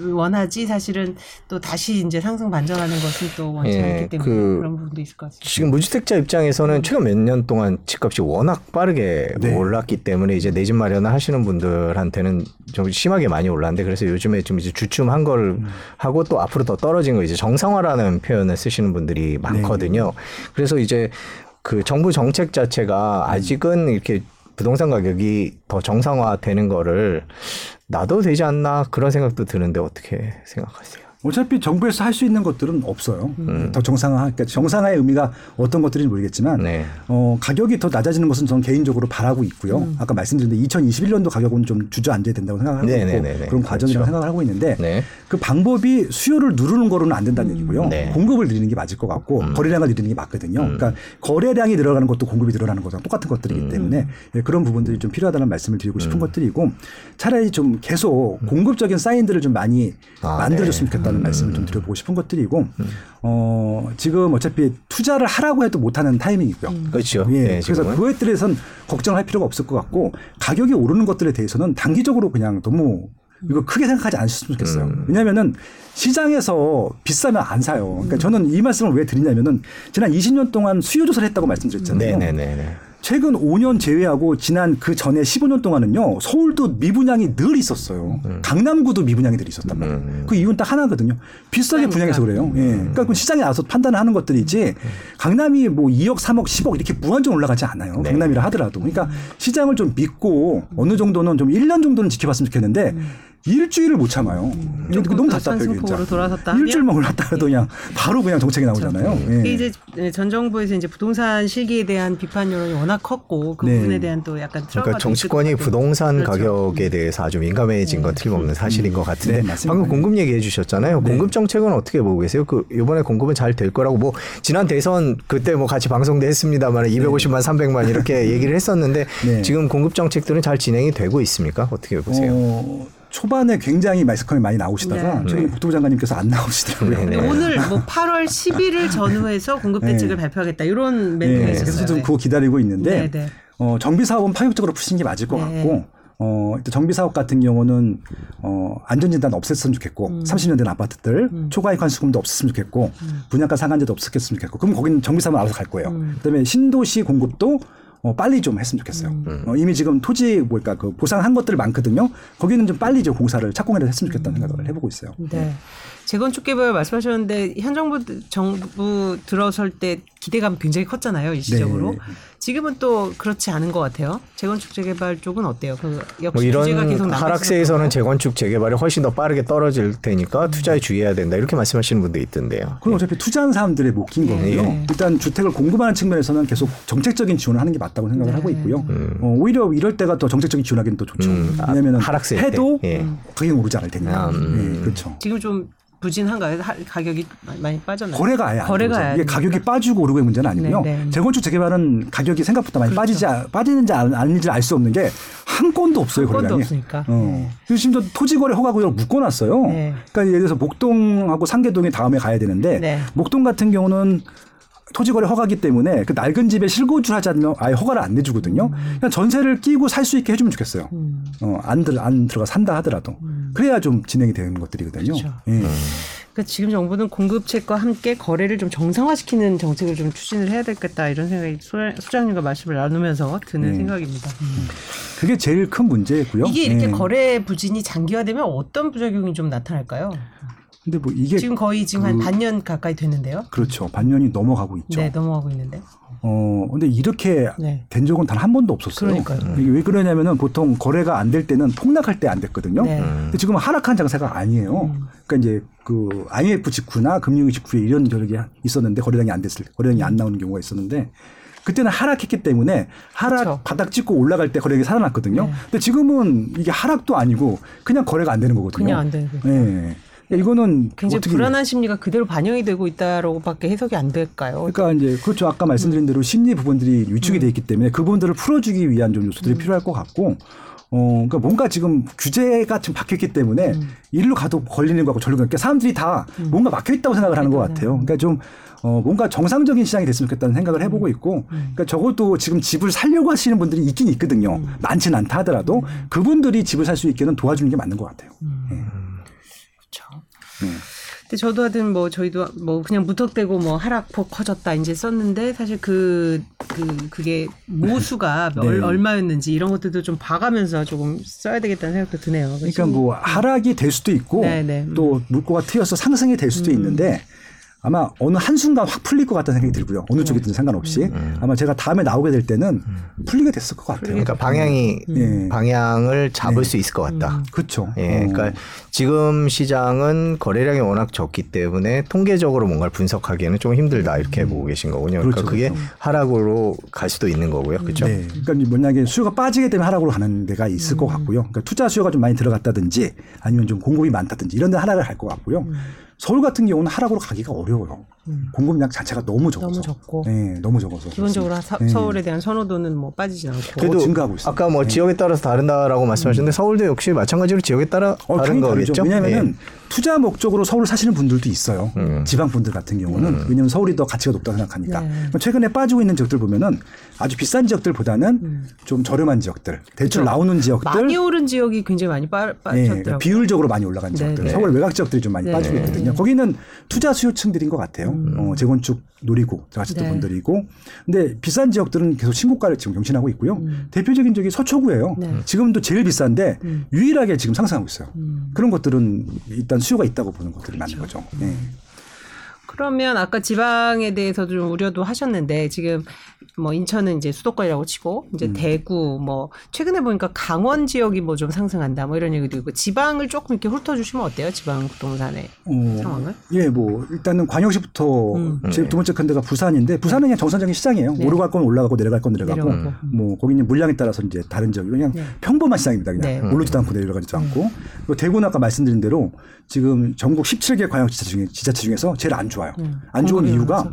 원하지 사실은 또 다시 이제 상승 반전하는 것은 또 원치 예, 않기 때문에 그 그런 부분도 있을 것 같습니다. 지금 무주택자 입장에서는 최근 몇 년 동안 집값이 워낙 빠르게 네. 올랐기 때문에 이제 내 집 마련을 하시는 분들한테는 좀 심하게 많이 올랐는데 그래서 요즘에 좀 이제 주춤한 걸 하고 또 앞으로 더 떨어진 거 이제 정상화라는 표현을 쓰시는 분들이 많거든요. 그래서 이제 그 정부 정책 자체가 아직은 이렇게 부동산 가격이 더 정상화되는 거를 놔도 되지 않나 그런 생각도 드는데 어떻게 생각하세요? 어차피 정부에서 할 수 있는 것들은 없어요. 음. 더 정상화, 그러니까 정상화의 의미가 어떤 것들인지 모르겠지만 네. 어, 가격이 더 낮아지는 것은 저는 개인적으로 바라고 있고요. 음. 아까 말씀드린 데 2021년도 가격은 좀 주저앉아야 된다고 생각하고 네, 있고 네, 네, 네. 그런 과정이라고 그렇죠. 생각을 하고 있는데 네. 그 방법이 수요를 누르는 거로는 안 된다는 얘기고요. 네. 음. 공급을 늘리는 게 맞을 것 같고 거래량을 늘리는 게 맞거든요. 그러니까 거래량이 늘어가는 것도 공급이 늘어나는 거랑 똑같은 것들이기 음. 때문에 예, 그런 부분들이 좀 필요하다는 말씀을 드리고 싶은 것들이고 차라리 좀 계속 공급적인 사인들을 좀 많이 아, 만들어줬으면 네. 좋겠다 는 말씀을 좀 드려보고 싶은 것들이고 어, 지금 어차피 투자를 하라고 해도 못하는 타이밍이고요. 그렇죠. 예, 네, 그래서. 그거에 대해서는 걱정할 필요가 없을 것 같고 가격이 오르는 것들에 대해서는 단기적으로 그냥 너무 이거 크게 생각하지 않으셨으면 좋겠어요. 음. 왜냐하면은 시장에서 비싸면 안 사요. 그러니까 저는 이 말씀을 왜 드리냐면은 지난 20년 동안 수요 조사를 했다고 말씀드렸잖아요. 네네네. 최근 5년 제외하고 지난 그 전에 15년 동안은요 서울도 미분양이 늘 있었어요. 강남구도 미분양이 늘 있었단 말이에요. 그 이유는 딱 하나거든요. 비싸게 분양해서 그래요. 예. 그러니까 그 시장에 알아서 판단을 하는 것들이지 강남이 뭐 2억, 3억, 10억 이렇게 무한정 올라가지 않아요. 네. 강남이라 하더라도. 그러니까 시장을 좀 믿고 어느 정도는 좀 1년 정도는 지켜봤으면 좋겠는데 일주일을 못 참아요. 조금 너무 더 답답해요. 진짜. 돌아섰다? 일주일만 올랐다 해도 그냥 바로 그냥 정책이 나오잖아요. 이게 예. 이제 네, 전 정부에서 이제 부동산 실기에 대한 비판 여론이 워낙 컸고 그 네. 부분에 대한 또 약간 그러니까 정치권이. 부동산 그렇죠. 가격에 대해서 아주 민감해진 건 틀림없는 사실인 것 같은데 네. 방금 공급 얘기해 주셨잖아요. 네. 공급 정책은 어떻게 보고 계세요? 그 이번에 공급은 잘 될 거라고 뭐 지난 대선 그때 뭐 같이 방송도 했습니다만 250만 300만 이렇게 얘기를 했었는데 네. 지금 공급 정책들은 잘 진행이 되고 있습니까? 어떻게 보세요? 어, 초반에 굉장히 말스컴이 많이 나오시다가 네. 최근에 국토부 장관님께서 안 나오시더라고요. 네, 네. 오늘 뭐 8월 10일을 전후해서 공급 대책을 네. 발표하겠다 이런 멘트가 네, 있었어요. 그래서 좀 그거 기다리고 있는데 네, 네. 어, 정비 사업은 파격적으로 푸신 게 맞을 것 네. 같고 어, 일단 정비 사업 같은 경우는 어, 안전진단 없앴으면 좋겠고 음. 30년 된 아파트들 초과이익 환수금도 없었으면 좋겠고 분양가 상한제도 없었으면 좋겠고 그럼 거기는 정비 사업은 알아서 갈 거예요. 음. 그다음에 신도시 공급도 어, 빨리 좀 했으면 좋겠어요. 음. 어, 이미 지금 토지 뭘까 그 보상한 것들 많거든요. 거기는 좀 빨리 이제 공사를 착공해서 했으면 좋겠다는 생각을 해보고 있어요. 네. 재건축 개발 말씀하셨는데 현 정부 정부 들어설 때 기대감 굉장히 컸잖아요 일시적으로. 네. 지금은 또 그렇지 않은 것 같아요. 재건축 재개발 쪽은 어때요? 그 역시 뭐 이런 하락세에서는? 재건축 재개발이 훨씬 더 빠르게 떨어질 음. 테니까 투자에 주의해야 된다 이렇게 말씀하시는 분도 있던데요. 그건 어차피 투자한 사람들의 목인 거고요. 네. 일단 주택을 공급하는 측면에서는 계속 정책적인 지원을 하는 게 맞다고 생각을 네. 하고 있고요. 어, 오히려 이럴 때가 더 정책적인 지원하기는 더 좋죠. 음, 아, 왜냐하면 하락세일 때. 해도 예. 가격이 오르지 않을 테니까. 아, 음. 예, 그렇죠. 지금 좀 부진한가요? 하- 가격이 많이 빠졌나요? 거래가 아예 안 거래가. 아예 이게 안 가격이? 빠지고 오르고의 문제는 아니고요. 네, 네. 재건축 재개발은 가격이 생각보다 많이 빠지지 않- 빠지는지 안- 아닌지 알 수 없는 게 한 건도 없어요. 한 건도 거래량이. 없으니까. 어. 그리고 심지어 토지 거래 허가 구역을 묶어놨어요. 네. 그러니까 예를 들어서 목동하고 상계동이 다음에 가야 되는데 네. 목동 같은 경우는 토지거래 허가기 때문에 그 낡은 집에 실거주하지 않으면 아예 허가를 안 내주거든요. 그냥 전세를 끼고 살 수 있게 해주면 좋겠어요. 음. 어, 안, 들, 안 들어가 산다 하더라도. 그래야 좀 진행이 되는 것들이거든요. 그렇죠. 예. 그러니까 지금 정부는 공급책과 함께 거래를 좀 정상화시키는 정책을 좀 추진을 해야 되겠다 이런 생각이 소- 소장님과 말씀을 나누면서 드는 네. 생각입니다. 그게 제일 큰 문제고요. 이게 이렇게 예. 거래 부진이 장기화되면 어떤 부작용이 좀 나타날까요? 근데 뭐 이게 지금 거의 지금 한 반년 가까이 됐는데요. 그렇죠. 반년이 넘어가고 있죠. 네, 넘어가고 있는데. 어, 근데 이렇게 네. 된 적은 단 한 번도 없었어요. 그러니까요. 이게 왜 그러냐면은 보통 거래가 안 될 때는 폭락할 때 안 됐거든요. 네. 근데 지금 은 하락한 장세가 아니에요. 그러니까 이제 그 IMF 직후나 금융위 직후에 이런 저력이 있었는데 거래량이 안 됐을 때, 거래량이 안 나오는 경우가 있었는데 그때는 하락했기 때문에 하락 그렇죠. 바닥 찍고 올라갈 때 거래량이 살아났거든요. 근데 지금은 이게 하락도 아니고 그냥 거래가 안 되는 거거든요. 그냥 안 되는 거죠. 예. 그러니까 이거는 굉장히 불안한 심리가 그대로 반영이 되고 있다라고밖에 해석이 안 될까요? 그러니까 이제 그렇죠. 아까 말씀드린 대로 심리 부분들이 위축이 돼 있기 때문에 그 부분들을 풀어주기 위한 좀 요소들이 필요할 것 같고. 어, 그러니까 뭔가 지금 규제가 좀 박혔기 때문에 이리로 가도 걸리는 거고 저리로 가니까 사람들이 다 뭔가 막혀 있다고 생각을 하는 것 같아요. 그러니까 좀 어, 뭔가 정상적인 시장이 됐으면 좋겠다는 생각을 해보고 있고, 그러니까 적어도 지금 집을 살려고 하시는 분들이 있긴 있거든요. 많지는 않다 하더라도 그분들이 집을 살 수 있게는 도와주는 게 맞는 것 같아요. 네. 근데 저도 하여튼 뭐 저희도 뭐 그냥 무턱대고 뭐 하락폭 커졌다 이제 썼는데 사실 그, 그, 그게 모수가 네. 얼, 얼마였는지 이런 것들도 좀 봐가면서 조금 써야 되겠다는 생각도 드네요. 그러니까 뭐 하락이 될 수도 있고 네, 네. 음. 또 물꼬가 트여서 상승이 될 수도 있는데 아마 어느 한순간 확 풀릴 것 같다는 생각이 들고요. 어느 쪽이든 상관없이. 음. 아마 제가 다음에 나오게 될 때는 풀리게 됐을 것 같아요. 그러니까 방향이 예. 방향을 잡을 수 있을 것 같다. 그렇죠. 예, 어. 그러니까 지금 시장은 거래량이 워낙 적기 때문에 통계적으로 뭔가를 분석하기에는 좀 힘들다 이렇게 보고 계신 거군요. 그러니까 그렇죠, 그게 하락으로 갈 수도 있는 거고요, 그렇죠? 네. 그러니까 뭐냐면 수요가 빠지게 되면 하락으로 가는 데가 있을 것 같고요. 그러니까 투자 수요가 좀 많이 들어갔다든지 아니면 좀 공급이 많다든지 이런 데 하락을 갈 것 같고요. 서울 같은 경우는 하락으로 가기가 어려워요. 공급량 자체가 너무 적어서. 너무 적고. 네, 너무 적어서. 기본적으로 사- 네. 서울에 대한 선호도는 뭐 빠지지 않고. 더 증가하고 있습니다. 아까 뭐 지역에 따라서 다른다라고 말씀하셨는데 서울도 역시 마찬가지로 지역에 따라 어, 다른. 거겠죠? 왜냐하면은 예. 투자 목적으로 서울 사시는 분들도 있어요. 음. 지방 분들 같은 경우는 왜냐하면 서울이 더 가치가 높다고 생각하니까. 네. 최근에 빠지고 있는 지역들 보면은 아주 비싼 지역들보다는 좀 저렴한 지역들, 대출 음. 그렇죠. 나오는 지역들, 많이 오른 지역이 굉장히 많이 빠, 예, 빠졌더라고요. 그러니까 비율적으로 많이 올라간 네, 지역들, 네. 서울 외곽 지역들이 좀 많이 네. 빠지고 있거든요. 거기는 투자 수요층들인 것 같아요. 어, 재건축 노리고 들어가셨던 네. 분들이고, 근데 비싼 지역들은 계속 신고가를 지금 경신하고 있고요. 대표적인 지역이 서초구예요. 음. 네. 음. 지금도 제일 비싼데 유일하게 지금 상승하고 있어요. 그런 것들은 일단 수요가 있다고 보는 것들이 그렇죠. 거죠. 네. 그러면 아까 지방에 대해서도 좀 우려도 하셨는데 지금 뭐 인천은 이제 수도권이라고 치고 음. 이제 대구 뭐 최근에 보니까 강원 지역이 뭐 좀 상승한다 뭐 이런 얘기도 있고 지방을 조금 이렇게 훑어주시면 어때요 지방 부동산의 어, 상황을? 예, 뭐 일단은 광역시부터 음. 제일 두 번째 큰 데가 부산인데 부산은 그냥 정상적인 시장이에요. 네. 오르갈 건 올라가고 내려갈 건 내려가고 내려가고. 뭐 거기는 물량에 따라서 이제 다른 지역 그냥 네. 평범한 시장입니다. 그냥 네. 오르지도 않고 내려가지도 않고 그리고 대구는 아까 말씀드린 대로 지금 전국 17개 광역지자 중에 지자체 중에서 제일 안 좋아요. 음. 안 좋은 이유가 많아서.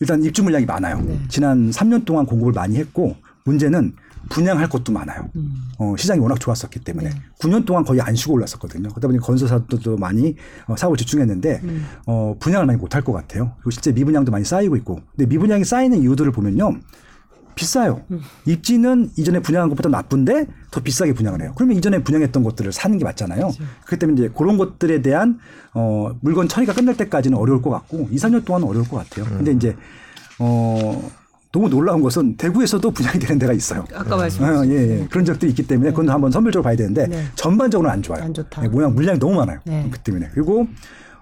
일단 입주 물량이 많아요. 네. 지난 3년 동안 공급을 많이 했고 문제는 분양할 곳도 많아요. 음. 어, 시장이 워낙 좋았었기 때문에 네. 9년 동안 거의 안 쉬고 올랐었거든요. 그러다 보니 건설사들도 많이 어, 사업을 집중했는데 음. 어, 분양을 많이 못할 것 같아요. 그리고 실제 미분양도 많이 쌓이고 있고. 근데 미분양이 쌓이는 이유들을 보면요. 비싸요. 음. 입지는 이전에 분양한 것보다 나쁜데 더 비싸게 분양을 해요. 그러면 이전에 분양했던 것들을 사는 게 맞잖아요. 그렇죠. 그렇기 때문에 이제 그런 것들에 대한 어, 물건 처리가 끝날 때까지는 어려울 것 같고 2, 3년 동안은 어려울 것 같아요. 근데 이제 어, 너무 놀라운 것은 대구에서도 분양이 되는 데가 있어요. 아까 어, 말씀하신 예, 예. 그런 적들이 있기 때문에 그건 한번 선별적으로 봐야 되는데 네. 전반적으로 안 좋아요. 안 좋다. 예, 모양 물량이 너무 많아요. 네. 그 때문에 그리고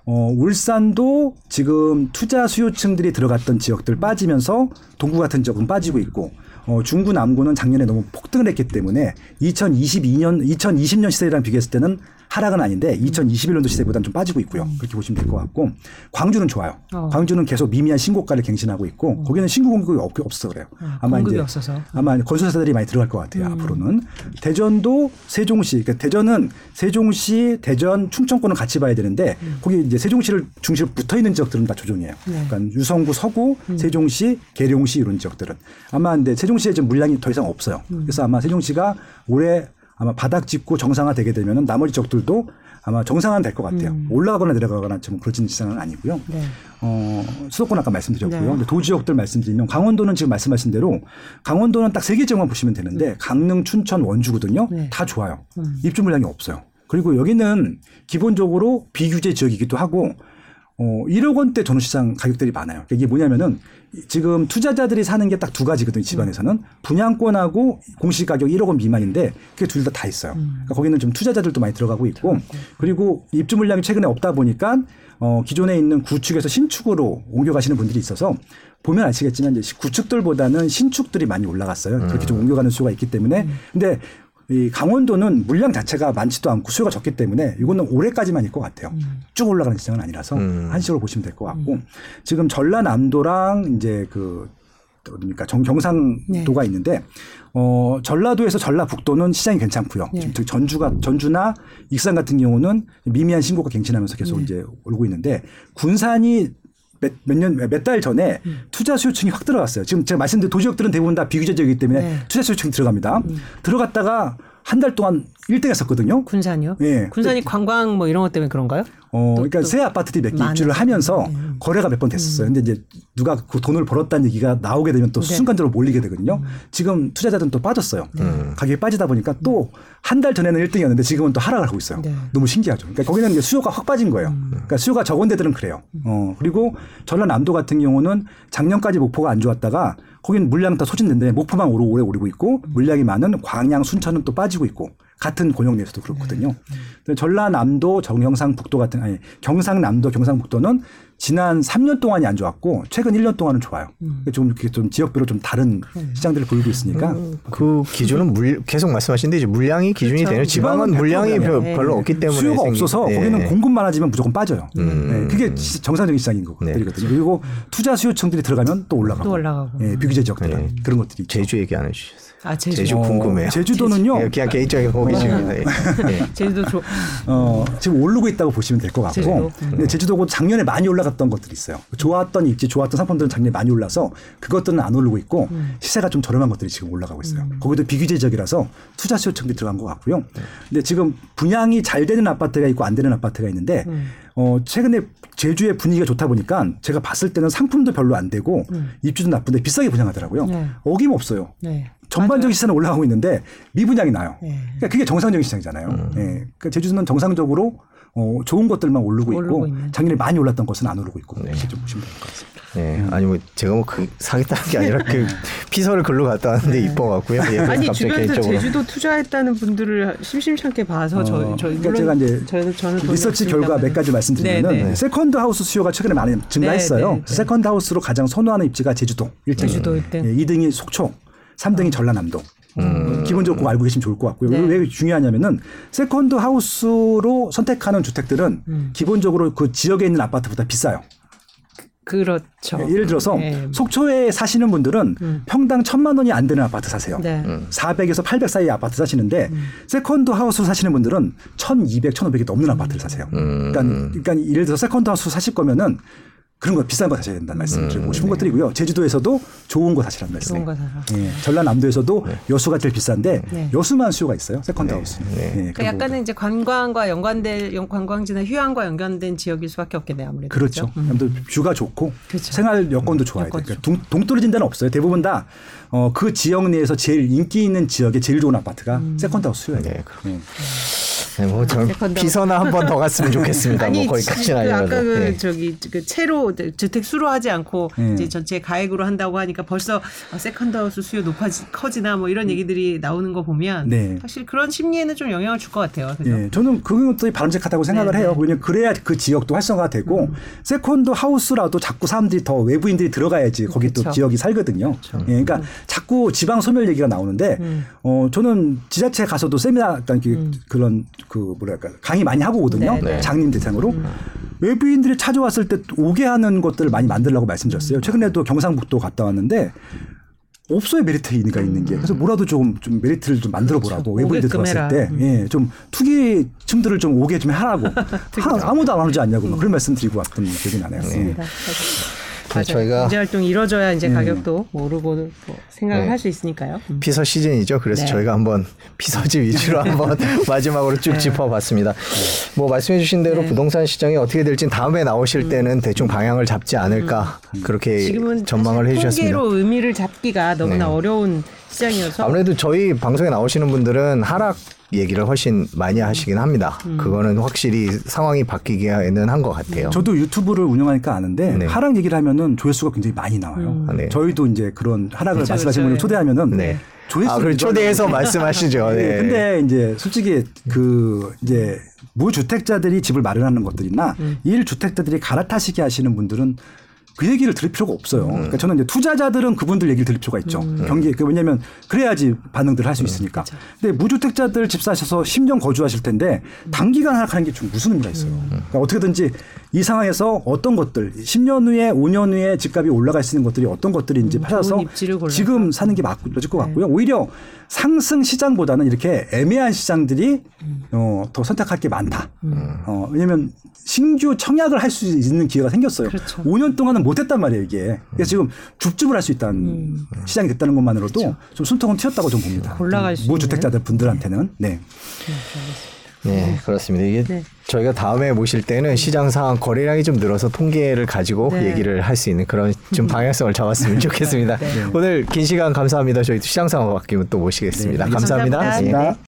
어, 울산도 지금 투자 수요층들이 들어갔던 지역들 빠지면서 동구 같은 지역은 빠지고 있고 어, 중구 남구는 작년에 너무 폭등을 했기 때문에 2022년 2020년 시세랑 비교했을 때는 하락은 아닌데 2021년도 시세보다는 좀 빠지고 있고요. 그렇게 보시면 될 것 같고 광주는 좋아요. 어. 광주는 계속 미미한 신고가를 갱신하고 있고 거기는 신고 공급이 없, 없어 그래요. 아마 이제 없어서. 아마 건설사들이 많이 들어갈 것 같아요. 음. 앞으로는 대전도 세종시, 그러니까 대전은 세종시, 대전, 충청권을 같이 봐야 되는데 거기 이제 세종시를 중시로 붙어 있는 지역들은 다 조정이에요. 음. 네. 음. 그러니까 유성구, 서구, 세종시, 계룡시 이런 지역들은 아마 근데 세종시에 지금 물량이 더 이상 없어요. 음. 그래서 아마 세종시가 올해 아마 바닥 짚고 정상화 되게 되면은 나머지 지역들도 아마 정상화 될것 같아요. 음. 올라가거나 내려가거나 좀 그러지는 시장은 아니고요. 네. 어, 수도권 아까 말씀드렸고요. 네. 근데 도지역들 말씀드리면 강원도는 지금 말씀하신 대로 강원도는 딱 세 개 지역만 보시면 되는데 강릉, 춘천, 원주거든요. 네. 다 좋아요. 음. 입주 물량이 없어요. 그리고 여기는 기본적으로 비규제 지역이기도 하고 어, 1억 원대 전후시장 가격들이 많아요. 그러니까 이게 뭐냐면은 지금 투자자들이 사는 게 딱 두 가지거든요. 집안에서는 분양권하고 공시 가격 1억 원 미만인데 그게 둘 다 다 있어요. 그러니까 거기는 좀 투자자들도 많이 들어가고 있고 그리고 입주 물량이 최근에 없다 보니까 어, 기존에 있는 구축에서 신축으로 옮겨가시는 분들이 있어서 보면 아시겠지만 이제 구축들보다는 신축들이 많이 올라갔어요. 그렇게 좀 옮겨가는 수가 있기 때문에 근데 이 강원도는 물량 자체가 많지도 않고 수요가 적기 때문에 이거는 올해까지만일 것 같아요. 쭉 올라가는 시장은 아니라서 음. 한식으로 보시면 될 것 같고 지금 전라남도랑 이제 그 어딥니까 정, 경상도가 있는데 어 전라도에서 전라북도는 시장이 괜찮고요. 네. 지금 특히 전주가 전주나 익산 같은 경우는 미미한 신고가 갱신하면서 계속 이제 오르고 있는데 군산이 몇년몇달 전에 투자 수요층이 확 들어갔어요. 지금 제가 말씀드린 도지역들은 대부분 다 비규제 지역이기 때문에 네. 투자 수요층이 들어갑니다. 들어갔다가 한 달 동안 1등 했었거든요. 군산이요? 예. 군산이 관광 뭐 이런 것 때문에 그런가요? 어, 또- 그러니까 또새 아파트들이 몇 개 입주를 하면서 음. 거래가 몇 번 됐었어요. 근데 이제 누가 그 돈을 벌었다는 얘기가 나오게 되면 또 네. 음. 순간적으로 몰리게 되거든요. 지금 투자자들은 또 빠졌어요. 음. 가격이 빠지다 보니까 또 한 달 전에는 1등이었는데 지금은 또 하락을 하고 있어요. 네. 음. 너무 신기하죠. 그러니까 거기는 이제 수요가 확 빠진 거예요. 그러니까 수요가 적은 데들은 그래요. 어, 그리고 전라남도 같은 경우는 작년까지 목포가 안 좋았다가 거기는 물량 다 소진된데 목포만 오래 오래 오르고 있고 물량이 많은 광양, 순천은 또 빠지고 있고 같은 권역 내에서도 그렇거든요. 네. 근데 전라남도, 정경상북도 같은 아니 경상남도, 경상북도는 지난 3년 동안이 안 좋았고 최근 1년 동안은 좋아요. 그러니까 좀 이렇게 좀 지역별로 좀 다른 시장들을 보이고 있으니까 그 기준은 물 계속 말씀하시는데 이제 물량이 기준이 그렇죠. 되는 지방은 물량이 100% 별- 네. 별로 없기 때문에 수요가 생긴- 없어서 네. 거기는 공급 많아지면 무조건 빠져요. 네, 그게 지- 정상적인 시장인 네. 것들이거든요. 그리고 투자 수요층들이 들어가면 또 올라가고, 또 올라가고. 예, 비규제 지역들 네. 은 그런 것들이 있죠. 제주 얘기 안 해주셨어요. 아 제주. 제주 어, 궁금해요. 제주도는요. 예, 그냥 개인적인 호기심입니다. 예. 예. 제주도 조, 어, 지금 오르고 있다고 보시면 될 것 같고 제주도? 근데 제주도고 작년에 많이 올라갔던 것들이 있어요. 좋았던 입지, 좋았던 상품들은 작년에 많이 올라서 그것들은 안 오르고 있고 시세가 좀 저렴한 것들이 지금 올라가고 있어요. 거기도 비규제 지역이라서 투자 수요층들이 들어간 것 같고요. 근데 지금 분양이 잘 되는 아파트가 있고 안 되는 아파트가 있는데 어, 최근에 제주의 분위기가 좋다 보니까 제가 봤을 때는 상품도 별로 안 되고 입주도 나쁜데 비싸게 분양하더라고요. 네. 어김없어요. 네. 전반적인 시세는 올라가고 있는데 미분양이 나요. 네. 그러니까 그게 정상적인 시장이잖아요. 예. 그러니까 제주도는 정상적으로 어, 좋은 것들만 오르고, 오르고 있고 있는. 작년에 많이 올랐던 것은 안 오르고 있고 이렇게 좀 보시면 될 것 같습니다. 네, 아니 뭐 제가 뭐 그 사겠다는 게 아니라 그 피서를 글로 갔다 왔는데 이뻐 갖고요. 예, 그래서 아니 갑자기 주변에서 개인적으로. 제주도 투자했다는 분들을 심심찮게 봐서 저희 어, 저희 그러니까 물론 제가 이제 저는 저는 돈이 리서치 결과 몇 가지 말씀드리면 네, 네. second house 수요가 최근에 많이 증가했어요. 네, 네, 네. second house로 가장 선호하는 입지가 제주도 1등. 제주도 일 등. 어. 2등이 속초, 3등이 전라남도. 어, 기본적으로 알고 계시면 좋을 것 같고요. 네. 왜 중요하냐면은 second house로 선택하는 주택들은 음. 기본적으로 그 지역에 있는 아파트보다 비싸요. 그렇죠. 예를 들어서 네. 속초에 사시는 분들은 평당 천만 원이 안 되는 아파트 사세요. 네. 400에서 800 사이 아파트 사시는데 second house로 사시는 분들은 1200, 1500이 넘는 아파트를 사세요. 그러니까, 그러니까 예를 들어서 second house 사실 거면은 그런 거 비싼 거 사셔야 된다는 말씀 을 드리고 싶은 것들이고요. 제주도에서도 좋은 거 사시라는 말씀. 좋은 거 사라. 예, 전라남도에서도 여수가 제일 비싼데 네. 여수만 수요가 있어요. second house. 예, 그러니까 약간은 이제 관광과 연관된 연- 관광지나 휴양과 연관된 지역일 수밖에 없겠네요 아무래도 그렇죠. 아무튼 view가 좋고 그렇죠. 생활 여건도 좋아야 여건 돼요. 그러니까 동, 떨어진 데는 없어요. 대부분 다 어, 그 지역 내에서 제일 인기 있는 지역에 제일 좋은 아파트가 second house 수요예요. 네, 예. 네, 뭐 저는 second 피서나 한 번 더 갔으면 좋겠습니다. 뭐 거기까지는 그 아니라도. 아까 그 예. 저기 그 채로 주택 수로 하지 않고 음. 이제 전체 가액으로 한다고 하니까 벌써 아, second house 수요 높아지 커지나 뭐 이런 얘기들이 나오는 거 보면 네. 사실 그런 심리에는 좀 영향을 줄 것 같아요. 그죠? 예, 저는 그것도 바람직하다고 생각을 네, 해요. 네. 왜냐면 그래야 그 지역도 활성화되고 second house라도 자꾸 사람들이 더 외부인들이 들어가야지 거기 또 그렇죠. 지역이 살거든요. 예, 그러니까 자꾸 지방 소멸 얘기가 나오는데 어 저는 지자체 가서도 세미나 약간 그, 그런 그 뭐랄까 강의 많이 하고 오거든요. 네, 네. 장님 대상으로 외부인들이 찾아왔을 때 오게 하는 것들을 많이 만들라고 말씀드렸어요. 최근에도 경상북도 갔다 왔는데. 없어요 메리트가 있는 게 그래서 뭐라도 좀, 좀 메리트를 좀 만들어 보라고 외부인들 오게끔 들어왔을 해라. 때 예, 좀 투기층들을 좀 오게 좀 하라고 하, 아무도 안 오지 않냐고 막 그런 말씀 드리고 왔던 기억이 나네요. 예. 네, 저희가 경제 활동이 이루어져야 이제 가격도 오르고 뭐 생각을 네. 할수 있으니까요. 음. 피서 시즌이죠. 그래서 네. 저희가 한번 피서지 위주로 한번 마지막으로 쭉 짚어봤습니다. 뭐 말씀해주신 대로 네. 부동산 시장이 어떻게 될지 다음에 나오실 때는 대충 방향을 잡지 않을까 그렇게 지금은 전망을 해주셨습니다. 통계로 의미를 잡기가 너무나 네. 어려운 시장이어서 아무래도 저희 방송에 나오시는 분들은 하락 얘기를 훨씬 많이 하시긴 합니다. 음. 그거는 확실히 상황이 바뀌기는 한 것 같아요. 저도 유튜브를 운영하니까 아는데 네. 하락 얘기를 하면은 조회수가 굉장히 많이 나와요. 아, 네. 저희도 이제 그런 하락을 그쵸, 말씀하신 그쵸. 분을 초대하면은 네. 조회수 아, 그럼 초대해서 말씀하시죠. 네. 네. 근데 이제 솔직히 그 이제 무주택자들이 집을 마련하는 것들이나 음. 일 주택자들이 갈아타시게 하시는 분들은 그 얘기를 들을 필요가 없어요. 음. 그러니까 저는 이제 투자자들은 그분들 얘기를 들을 필요가 있죠. 경기 그 왜냐하면 그래야지 반응들을 할 음. 수 있으니까. 근데 무주택자들 집 사셔서 10년 거주하실 텐데 단기간 하락하는 게 좀 무슨 의미가 있어요. 음. 그러니까 어떻게든지 이 상황에서 어떤 것들 10년 후에 5년 후에 집값이 올라갈 수 있는 것들이 어떤 것들인지 입지를 골라서. 지금 사는 게 맞을 것 같고요. 오히려 상승 시장보다는 이렇게 애매한 시장들이 어, 더 선택할 게 많다. 어, 왜냐하면 신규 청약을 할 수 있는 기회가 생겼어요. 그렇죠. 5년 동안은 못했단 말이에요 이게. 그래서 지금 줍줍을 할 수 있다는 시장이 됐다는 것만으로도 좀 숨통은 튀었다고 좀 봅니다. 골라갈 수 무주택자들 분들한테는 네. 네, 그렇습니다. 이게 네. 저희가 다음에 모실 때는 시장 상황 거래량이 좀 늘어서 통계를 가지고 네. 얘기를 할 수 있는 그런 좀 방향성을 잡았으면 좋겠습니다. 오늘 긴 시간 감사합니다. 저희 시장 상황 바뀌면 또 모시겠습니다. 네, 감사합니다. 감사합니다. 예. 감사합니다.